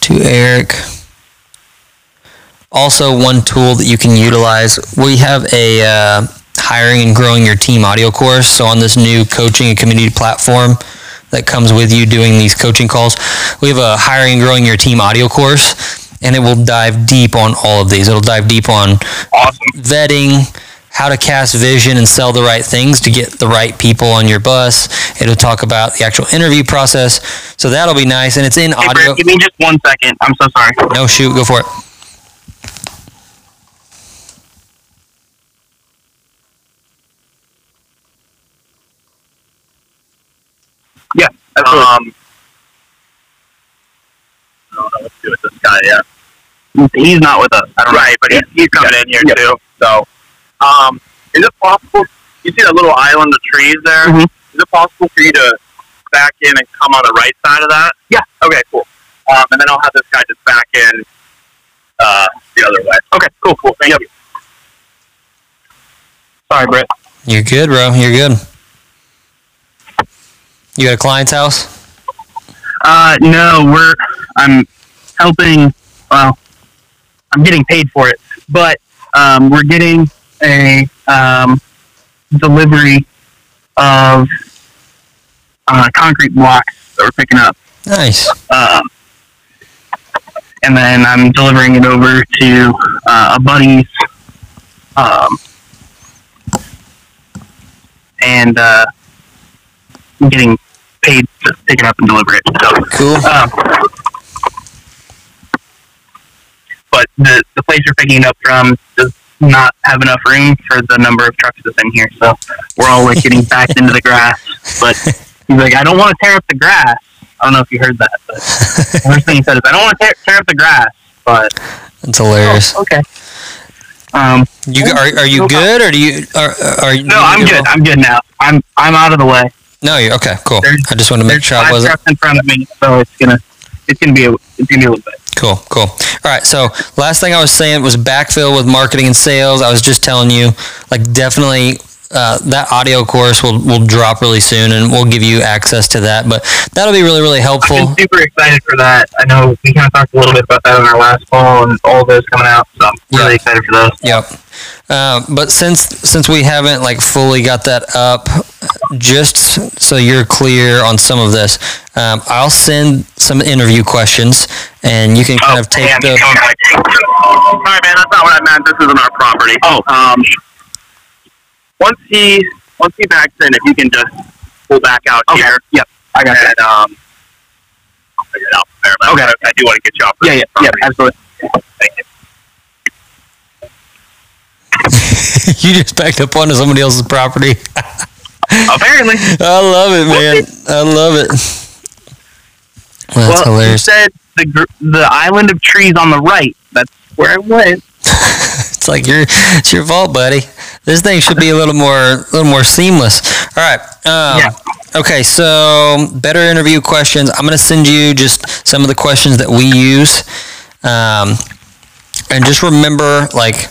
Speaker 1: to Eric. Also, one tool that you can utilize, we have a uh, hiring and growing your team audio course. So, on this new coaching and community platform that comes with you doing these coaching calls, we have a hiring and growing your team audio course, and it will dive deep on all of these. It'll dive deep on
Speaker 2: Awesome.
Speaker 1: vetting, how to cast vision and sell the right things to get the right people on your bus. It'll talk about the actual interview process. So that'll be nice. And it's in
Speaker 2: Hey,
Speaker 1: audio.
Speaker 2: Give me just one second. I'm so sorry.
Speaker 1: No, shoot, go for it.
Speaker 2: Yeah. Absolutely.
Speaker 3: Um, I don't know what to do with this guy yet.
Speaker 2: He's not with us. I don't
Speaker 3: Right, but he's, he's coming in here too. So, um, is it possible? You see that little island of trees there?
Speaker 2: Mhm.
Speaker 3: Is it possible for you to back in and come on the right side of that?
Speaker 2: Yeah.
Speaker 3: Okay, cool. Um, and then I'll have this guy just back in uh, the other way.
Speaker 2: Okay. Cool. Cool. Thank you. Sorry, Brett.
Speaker 1: You're good, bro. You're good. You got a client's house?
Speaker 2: Uh, no, we're I'm helping. Well, I'm getting paid for it, but um, we're getting a um, delivery of uh, concrete blocks that we're picking up,
Speaker 1: Nice.
Speaker 2: um, and then I'm delivering it over to uh, a buddy's, um, and uh, I'm getting paid to pick it up and deliver it. So.
Speaker 1: Cool.
Speaker 2: Um, but the the place you're picking it up from does not have enough room for the number of trucks that's in here. So we're all like getting backed into the grass. But he's like, I don't want to tear up the grass. I don't know if you heard that, but the first thing he said is, I don't want to tear, tear up the grass. But
Speaker 1: It's hilarious.
Speaker 2: oh, okay. Um,
Speaker 1: You are, are you
Speaker 2: No
Speaker 1: good or do you are, are you?
Speaker 2: no, I'm good. I'm good now. I'm I'm out of the way.
Speaker 1: No, you're okay. Cool.
Speaker 2: There's-
Speaker 1: I just want to make sure I wasn't.
Speaker 2: in front of me, so it's gonna it's gonna be a it's gonna be a little bit.
Speaker 1: Cool, cool. All right. So last thing I was saying was backfill with marketing and sales. I was just telling you, like, definitely uh, that audio course will will drop really soon, and we'll give you access to that. But that'll be really really helpful.
Speaker 2: I'm super excited for that. I know we kind of talked a little bit about that on our last call, and all those coming out. So I'm really
Speaker 1: Yeah.
Speaker 2: excited for those.
Speaker 1: Yep. Uh, but since since we haven't like fully got that up, just so you're clear on some of this, um, I'll send some interview questions, and you can kind of take
Speaker 3: man,
Speaker 1: the.
Speaker 3: Sorry, man, that's not what I meant. This isn't our property. Oh, um, once he once he backs in, if you can just pull back out
Speaker 2: Okay.
Speaker 3: here.
Speaker 2: Yep. I got
Speaker 3: and,
Speaker 2: that.
Speaker 3: um, I'll figure it out from there. But
Speaker 2: Okay.
Speaker 3: I, I do want to get you off. the
Speaker 2: Yeah, yeah, yeah, absolutely.
Speaker 3: Thank you.
Speaker 1: you just backed up onto somebody else's property.
Speaker 2: Apparently.
Speaker 1: I love it, man. I love it. Well, that's
Speaker 2: well,
Speaker 1: hilarious.
Speaker 2: you said the the island of trees on the right. That's where I went.
Speaker 1: It's like your it's your fault, buddy. This thing should be a little more a little more seamless. All right. Um,
Speaker 2: Yeah.
Speaker 1: Okay, so better interview questions. I'm gonna send you just some of the questions that we use, um, and just remember, like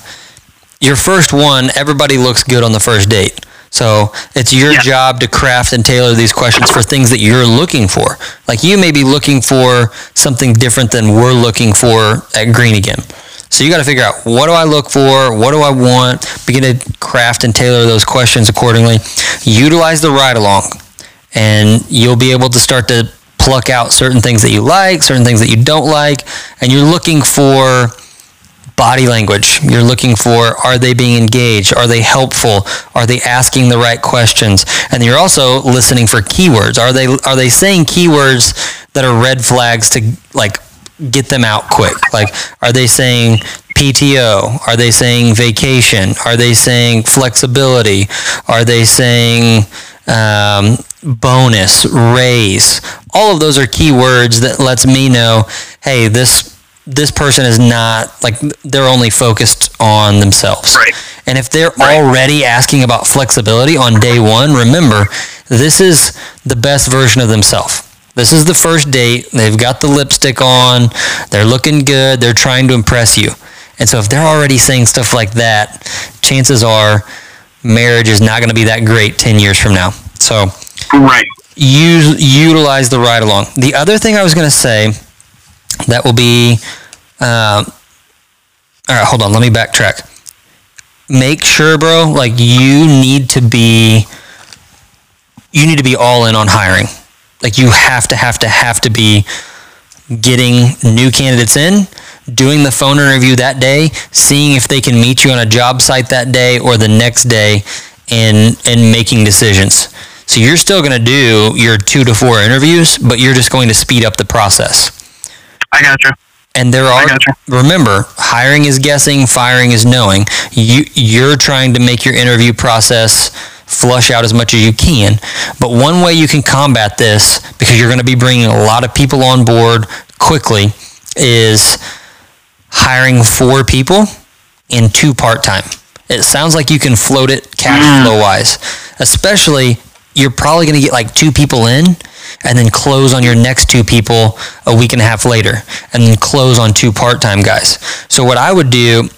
Speaker 1: your first one, everybody looks good on the first date. So it's your
Speaker 2: Yeah.
Speaker 1: job to craft and tailor these questions for things that you're looking for. Like you may be looking for something different than we're looking for at Green again. So you got to figure out what do I look for, what do I want, begin to craft and tailor those questions accordingly. Utilize the ride along, and you'll be able to start to pluck out certain things that you like, certain things that you don't like, and you're looking for body language. You're looking for are they being engaged? Are they helpful? Are they asking the right questions? And you're also listening for keywords. Are they are they saying keywords that are red flags to like get them out quick? Like are they saying PTO? Are they saying vacation? Are they saying flexibility? Are they saying um, bonus, raise? All of those are keywords that lets me know, hey, this this person is not like they're only focused on themselves.
Speaker 3: Right.
Speaker 1: And if they're already asking about flexibility on day one, remember, this is the best version of themselves. This is the first date. They've got the lipstick on. They're looking good. They're trying to impress you. And so if they're already saying stuff like that, chances are marriage is not going to be that great 10 years from now. So
Speaker 2: Right.
Speaker 1: use utilize the ride along. The other thing I was going to say that will be, um, all right, hold on, let me backtrack. Make sure, bro, like you need to be, you need to be all in on hiring. Like you have to, have to, have to be getting new candidates in, doing the phone interview that day, seeing if they can meet you on a job site that day or the next day, and and making decisions. So you're still going to do your two to four interviews, but you're just going to speed up the process.
Speaker 2: I gotcha.
Speaker 1: And there are remember, hiring is guessing, firing is knowing. You you're trying to make your interview process flush out as much as you can. But one way you can combat this because you're going to be bringing a lot of people on board quickly is hiring four people and two part-time. It sounds like you can float it cash mm. flow wise. Especially you're probably going to get like two people in and then close on your next two people a week and a half later and then close on two part-time guys. So what I would do,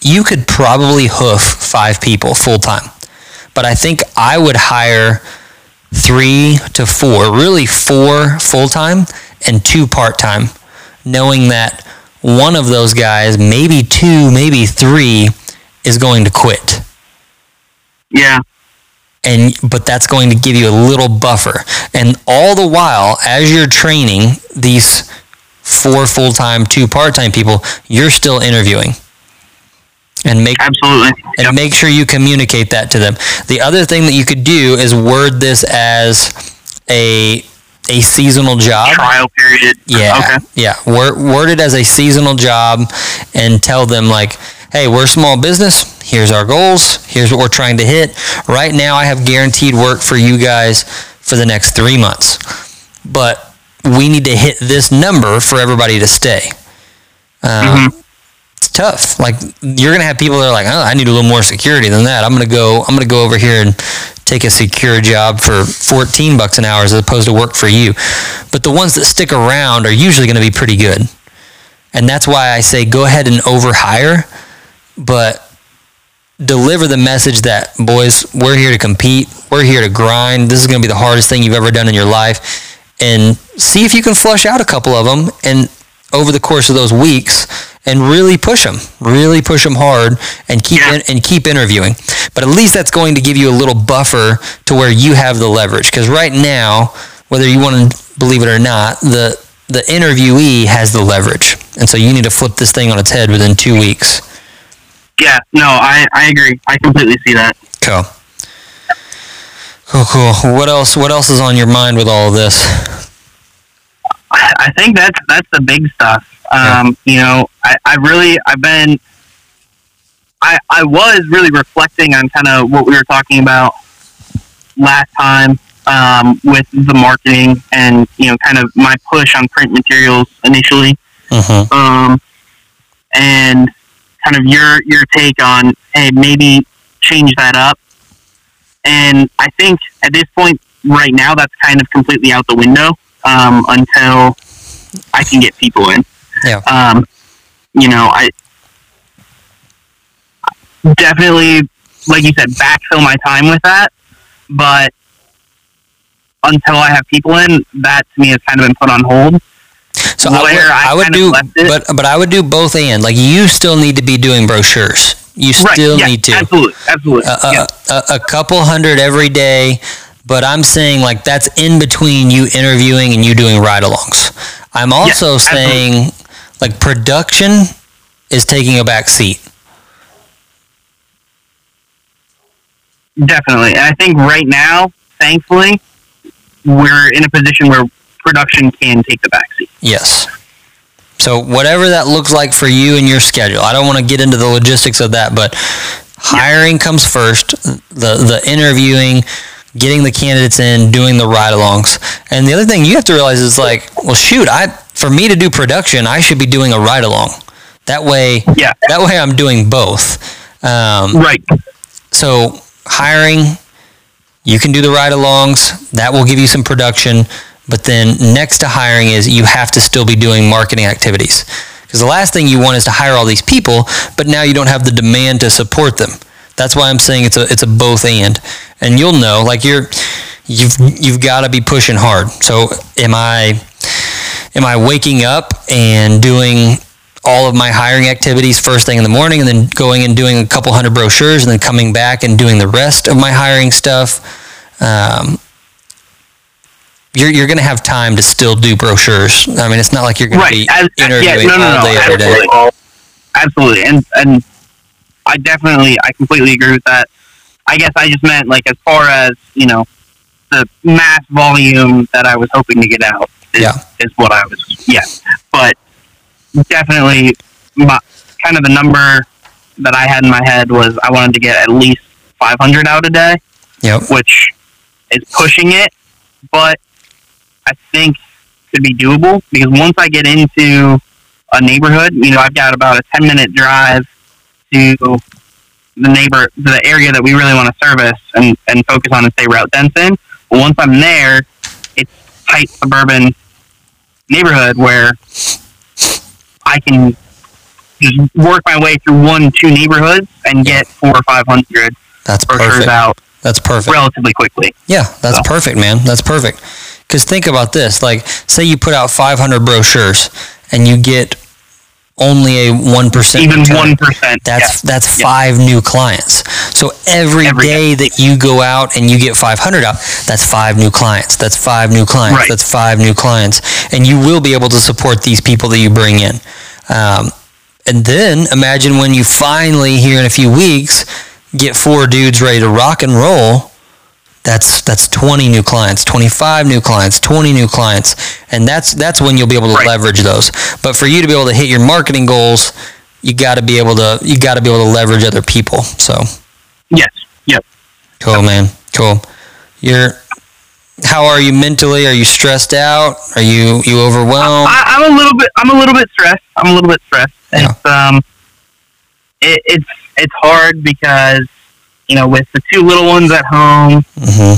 Speaker 1: you could probably hoof five people full-time. But I think I would hire three to four, really four full-time and two part-time, knowing that one of those guys, maybe two, maybe three, is going to quit.
Speaker 2: Yeah.
Speaker 1: and but that's going to give you a little buffer. And all the while as you're training these four full-time two part-time people you're still interviewing and make
Speaker 2: Absolutely.
Speaker 1: and
Speaker 2: Yep.
Speaker 1: make sure you communicate that to them the other thing that you could do is word this as a a seasonal job
Speaker 2: Trial period.
Speaker 1: yeah.
Speaker 2: Okay.
Speaker 1: Yeah. Word, word it as a seasonal job and tell them like, hey, we're a small business. Here's our goals. Here's what we're trying to hit. Right now, I have guaranteed work for you guys for the next three months. But we need to hit this number for everybody to stay. Um, It's tough. Like you're gonna have people that are like, oh, I need a little more security than that. I'm gonna go. I'm gonna go over here and take a secure job for 14 bucks an hour as opposed to work for you. But the ones that stick around are usually to be pretty good. And that's why I say go ahead and overhire, but deliver the message that boys, we're here to compete, we're here to grind. This is to be the hardest thing you've ever done in your life, and see if you can flush out a couple of them and over the course of those weeks and really push them, really push them hard, and keep
Speaker 2: Yeah.
Speaker 1: in, and keep interviewing. But at least that's going to give you a little buffer to where you have the leverage. Because right now, whether you want to believe it or not, the the interviewee has the leverage, and so you need to flip this thing on its head within two weeks.
Speaker 2: Yeah, no, I, I agree. I completely see that.
Speaker 1: Cool. Cool, cool. What else? What else is on your mind with all of this?
Speaker 2: I think that's that's the big stuff. Um, You know, I, I really I've been I I was really reflecting on kind of what we were talking about last time um, with the marketing and you know kind of my push on print materials initially,
Speaker 1: Mm-hmm.
Speaker 2: um, and kind of your your take on hey maybe change that up. And I think at this point right now that's kind of completely out the window um, until I can get people in.
Speaker 1: Yeah.
Speaker 2: Um, you know, I definitely, like you said, backfill my time with that. But until I have people in, that to me has kind of been put on hold.
Speaker 1: So I would,
Speaker 2: I
Speaker 1: would do, but but I would do both and. Like you still need to be doing brochures. You
Speaker 2: Right?
Speaker 1: still
Speaker 2: yeah,
Speaker 1: need to.
Speaker 2: absolutely, absolutely.
Speaker 1: a, a,
Speaker 2: yeah.
Speaker 1: a, a couple hundred every day, but I'm saying like that's in between you interviewing and you doing ride-alongs. I'm also
Speaker 2: absolutely.
Speaker 1: saying like production is taking a back seat.
Speaker 2: Definitely. And I think right now, thankfully, we're in a position where production can take the backseat.
Speaker 1: Yes. So whatever that looks like for you and your schedule. I don't want to get into the logistics of that, but hiring comes first. The the interviewing, getting the candidates in, doing the ride-alongs. And the other thing you have to realize is like, well, shoot, I for me to do production, I should be doing a ride-along. That way,
Speaker 2: Yeah.
Speaker 1: that way I'm doing both. Um,
Speaker 2: Right.
Speaker 1: so hiring, you can do the ride-alongs. That will give you some production. But then next to hiring is you have to still be doing marketing activities. Because the last thing you want is to hire all these people, but now you don't have the demand to support them. That's why I'm saying it's a it's a both and. And you'll know, like you're you've you've got to be pushing hard. So am I am I waking up and doing all of my hiring activities first thing in the morning and then going and doing a couple hundred brochures and then coming back and doing the rest of my hiring stuff. Um, you're, you're going to have time to still do brochures. I mean, it's not like you're going
Speaker 2: Right.
Speaker 1: to be
Speaker 2: As-
Speaker 1: interviewing
Speaker 2: yeah, no, no,
Speaker 1: all
Speaker 2: no,
Speaker 1: day, every day.
Speaker 2: absolutely. Absolutely. And, and I definitely, I completely agree with that. I guess I just meant, like, as far as, you know, the mass volume that I was hoping to get out is,
Speaker 1: Yeah.
Speaker 2: is what I was, yeah. But definitely, my, kind of the number that I had in my head was I wanted to get at least 500 out a day.
Speaker 1: Yep.
Speaker 2: which is pushing it, but I think could be doable because once I get into a neighborhood, you know, I've got about a 10 minute drive to the neighbor, the area that we really want to service and, and focus on and stay route dense in. But once I'm there, it's tight suburban neighborhood where I can just work my way through one, two neighborhoods and get four or 500
Speaker 1: That's perfect.
Speaker 2: out
Speaker 1: That's perfect.
Speaker 2: relatively quickly.
Speaker 1: Yeah, that's
Speaker 2: So.
Speaker 1: perfect, man. That's perfect. Because think about this: like, say you put out 500 brochures and you get only a one percent.
Speaker 2: Even one percent.
Speaker 1: That's that's
Speaker 2: Yeah.
Speaker 1: five new clients. So every
Speaker 2: Every
Speaker 1: day that you go out and you get 500 out, that's five new clients. That's five new clients.
Speaker 2: Right.
Speaker 1: That's five new clients, and you will be able to support these people that you bring in. Um, and then imagine when you finally here in a few weeks get four dudes ready to rock and roll. That's that's 20 new clients, 25 new clients, 20 new clients, and that's that's when you'll be able to
Speaker 2: Right.
Speaker 1: leverage those. But for you to be able to hit your marketing goals, you got to be able to you got to be able to leverage other people. So
Speaker 2: Yes. Yep.
Speaker 1: cool, man. Cool. You're how are you mentally? Are you stressed out? Are you you overwhelmed?
Speaker 2: I, I'm a little bit. I'm a little bit stressed. I'm a little bit stressed.
Speaker 1: Yeah.
Speaker 2: It's um, it, it's it's hard because you know with the two little ones at home,
Speaker 1: hmm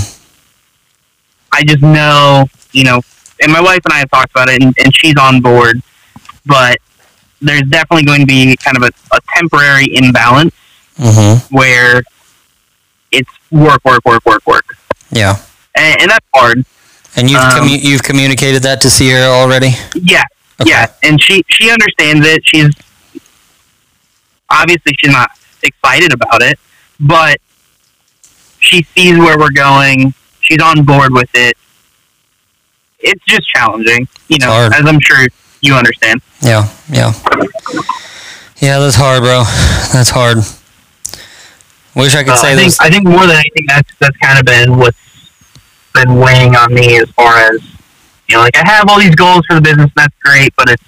Speaker 2: I just know you know, and my wife and I have talked about it, and, and she's on board. But there's definitely going to be kind of a, a temporary imbalance
Speaker 1: hmm
Speaker 2: where it's work, work, work, work, work,
Speaker 1: Yeah.
Speaker 2: and, and that's hard.
Speaker 1: And you've
Speaker 2: Um,
Speaker 1: commu- you've communicated that to Sierra already.
Speaker 2: Yeah,
Speaker 1: Okay.
Speaker 2: yeah, and she she understands it. She's obviously she's not excited about it, but she sees where we're going. She's on board with it. It's just challenging, you know, as I'm sure you understand.
Speaker 1: Yeah. Yeah. Yeah, that's hard, bro. That's hard. Wish I could
Speaker 2: Uh,
Speaker 1: say
Speaker 2: I think
Speaker 1: this.
Speaker 2: I think more than anything, that's that's kind of been what's been weighing on me as far as you know, like I have all these goals for the business, that's great, but it's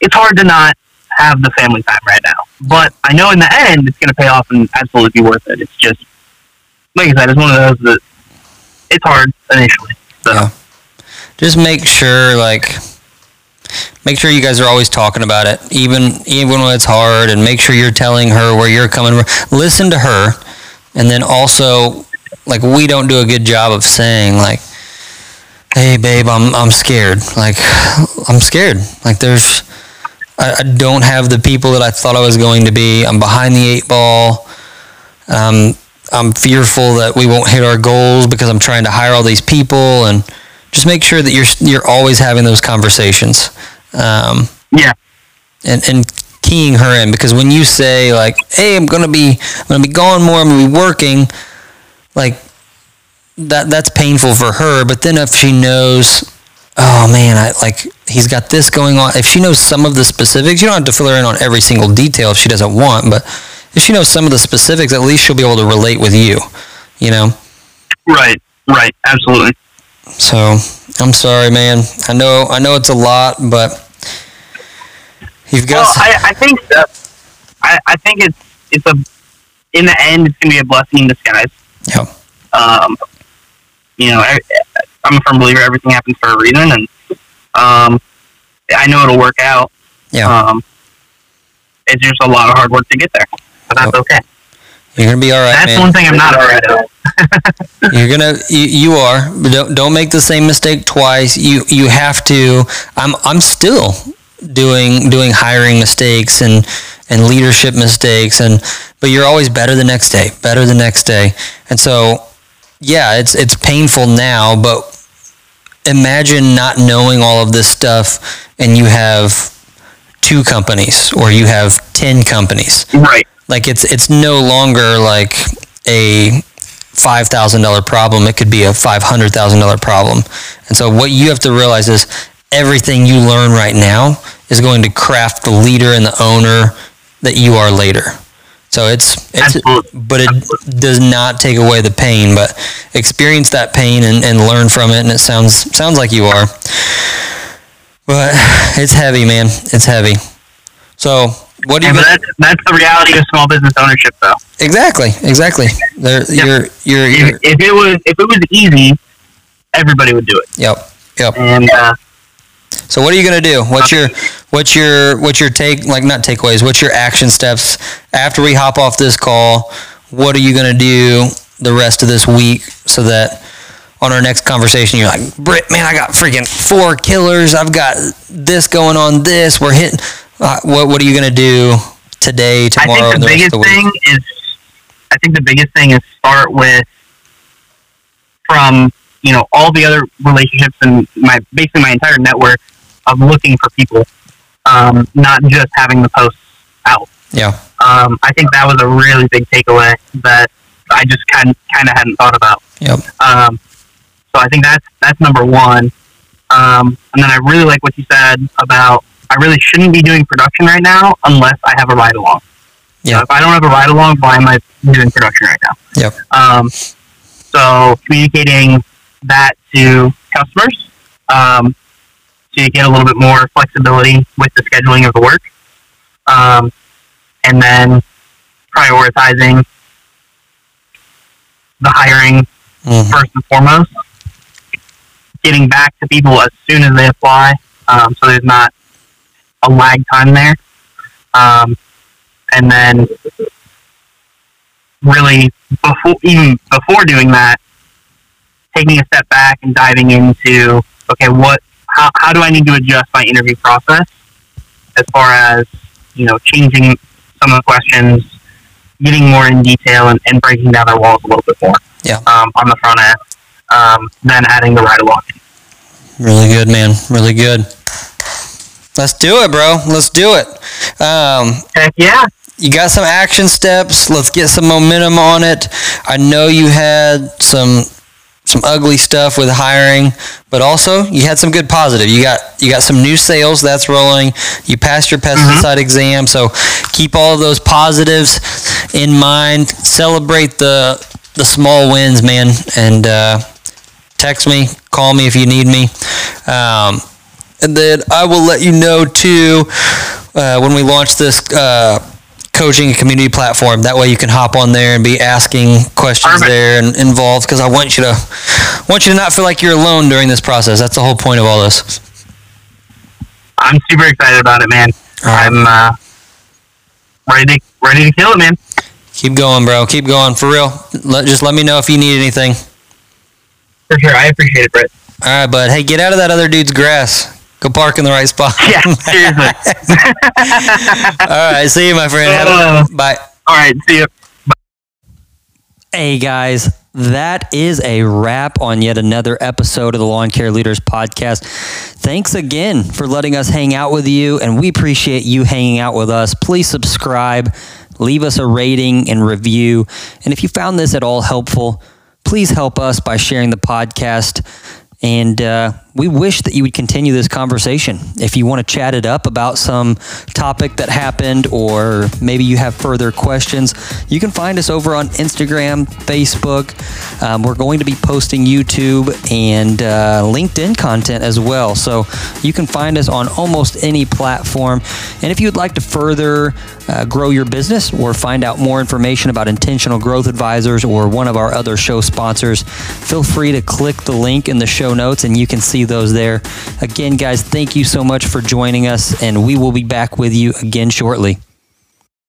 Speaker 2: it's hard to not have the family time right now. But I know in the end, it's going to pay off and absolutely be worth it. It's just like I said, it's one of those that it's hard initially. So
Speaker 1: Yeah. just make sure like make sure you guys are always talking about it even even when it's hard and make sure you're telling her where you're coming from listen to her and then also like we don't do a good job of saying like hey babe i'm i'm scared like i'm scared like there's I, I don't have the people that i thought i was going to be. I'm behind the eight ball. Um, i'm fearful that we won't hit our goals because i'm trying to hire all these people and just make sure that you're you're always having those conversations. Um,
Speaker 2: yeah,
Speaker 1: and and keying her in because when you say like hey i'm gonna be i'm gonna be gone more i'm gonna be working like that that's painful for her. But then if she knows oh man i like he's got this going on if she knows some of the specifics you don't have to fill her in on every single detail if she doesn't want but if she knows some of the specifics at least she'll be able to relate with you you know
Speaker 2: right, right, absolutely.
Speaker 1: so I'm sorry, man. I know I know it's a lot, but you've got.
Speaker 2: Well, I, I think that I, I think it's it's a in the end it's going to be a blessing in disguise.
Speaker 1: yeah,
Speaker 2: um, you know, I'm a firm believer everything happens for a reason, and um, I know it'll work out.
Speaker 1: yeah.
Speaker 2: Um, it's just a lot of hard work to get there, but that's okay.
Speaker 1: You're gonna be all right,
Speaker 2: That's
Speaker 1: man.
Speaker 2: one thing I'm not afraid of.
Speaker 1: You're gonna you, you are. Don't don't make the same mistake twice. You you have to. I'm I'm still doing doing hiring mistakes and and leadership mistakes and but you're always better the next day, better the next day. And so yeah, it's it's painful now, but imagine not knowing all of this stuff and you have two companies or you have 10 companies
Speaker 2: Right.
Speaker 1: like it's it's no longer like a five thousand dollar problem. It could be a five hundred thousand dollar problem. And so what you have to realize is everything you learn right now is going to craft the leader and the owner that you are later. So it's it's but it does not take away the pain, but experience that pain and, and learn from it and it sounds sounds like you are. But it's heavy, man. It's heavy. So what do you
Speaker 2: but that's that's the reality of small business ownership, though.
Speaker 1: Exactly, exactly. There,
Speaker 2: Yeah.
Speaker 1: you're, you're, you're,
Speaker 2: If, if it was if it was easy, everybody would do it.
Speaker 1: yep, yep.
Speaker 2: And uh,
Speaker 1: So what are you gonna do? What's your, what's your, what's your take? Like not takeaways. What's your action steps after we hop off this call? What are you gonna do the rest of this week so that on our next conversation you're like, Britt, man, I got freaking four killers. I've got this going on. This we're hitting. Uh, what, what are you gonna do today,
Speaker 2: I
Speaker 1: tomorrow,
Speaker 2: think
Speaker 1: and
Speaker 2: the
Speaker 1: the rest
Speaker 2: biggest
Speaker 1: of the week?
Speaker 2: thing is, I think the biggest thing is start with from you know all the other relationships and my basically my entire network of looking for people, um, not just having the posts out.
Speaker 1: Yeah,
Speaker 2: Um, I think that was a really big takeaway that I just kind kind of hadn't thought about.
Speaker 1: yep,
Speaker 2: Um, so I think that's that's number one. Um, and then I really like what you said about I really shouldn't be doing production right now unless I have a ride along.
Speaker 1: Yeah.
Speaker 2: So if I don't have a ride along, why am I doing production right now?
Speaker 1: Yep.
Speaker 2: Um, so communicating that to customers um, to get a little bit more flexibility with the scheduling of the work. um, and then prioritizing the hiring
Speaker 1: Mhm.
Speaker 2: first and foremost. Getting back to people as soon as they apply, um, so there's not a lag time there. Um, and then really before even before doing that, taking a step back and diving into okay, what how, how do I need to adjust my interview process as far as you know changing some of the questions, getting more in detail, and, and breaking down their walls a little bit more.
Speaker 1: Yeah.
Speaker 2: Um, on the front end, um, then adding the ride along.
Speaker 1: Really good, man. Really good. Let's do it, bro. Let's do it. Um,
Speaker 2: Heck yeah.
Speaker 1: you got some action steps. Let's get some momentum on it. I know you had some some ugly stuff with hiring, but also you had some good positive. You got you got some new sales that's rolling. You passed your pesticide exam, so keep all of those positives in mind. Celebrate the the small wins, man, and uh, text me, call me if you need me. Um, and then I will let you know too uh, when we launch this uh, coaching community platform. That way you can hop on there and be asking questions
Speaker 2: Perfect.
Speaker 1: there and involved because I want you to want you to not feel like you're alone during this process. That's the whole point of all this.
Speaker 2: I'm super excited about it, man.
Speaker 1: right.
Speaker 2: I'm uh, ready to ready to kill it, man.
Speaker 1: Keep going, bro. Keep going for real. Let, just let me know if you need anything.
Speaker 2: For sure. I appreciate it, Britt.
Speaker 1: All right, bud. Hey, get out of that other dude's grass. Go park in the right spot.
Speaker 2: Yeah, seriously.
Speaker 1: All right. See you, my friend. Have a- Bye.
Speaker 2: All right, see you.
Speaker 1: Hey guys, that is a wrap on yet another episode of the Lawn Care Leaders Podcast. Thanks again for letting us hang out with you, and we appreciate you hanging out with us. Please subscribe, leave us a rating and review. And if you found this at all helpful, please help us by sharing the podcast. And uh, we wish that you would continue this conversation. If you want to chat it up about some topic that happened, or maybe you have further questions, you can find us over on Instagram, Facebook. Um, we're going to be posting YouTube and uh, LinkedIn content as well. So you can find us on almost any platform. And if you'd like to further uh, grow your business or find out more information about Intentional Growth Advisors or one of our other show sponsors, feel free to click the link in the show notes and you can see those there. Again, guys, thank you so much for joining us, and we will be back with you again shortly.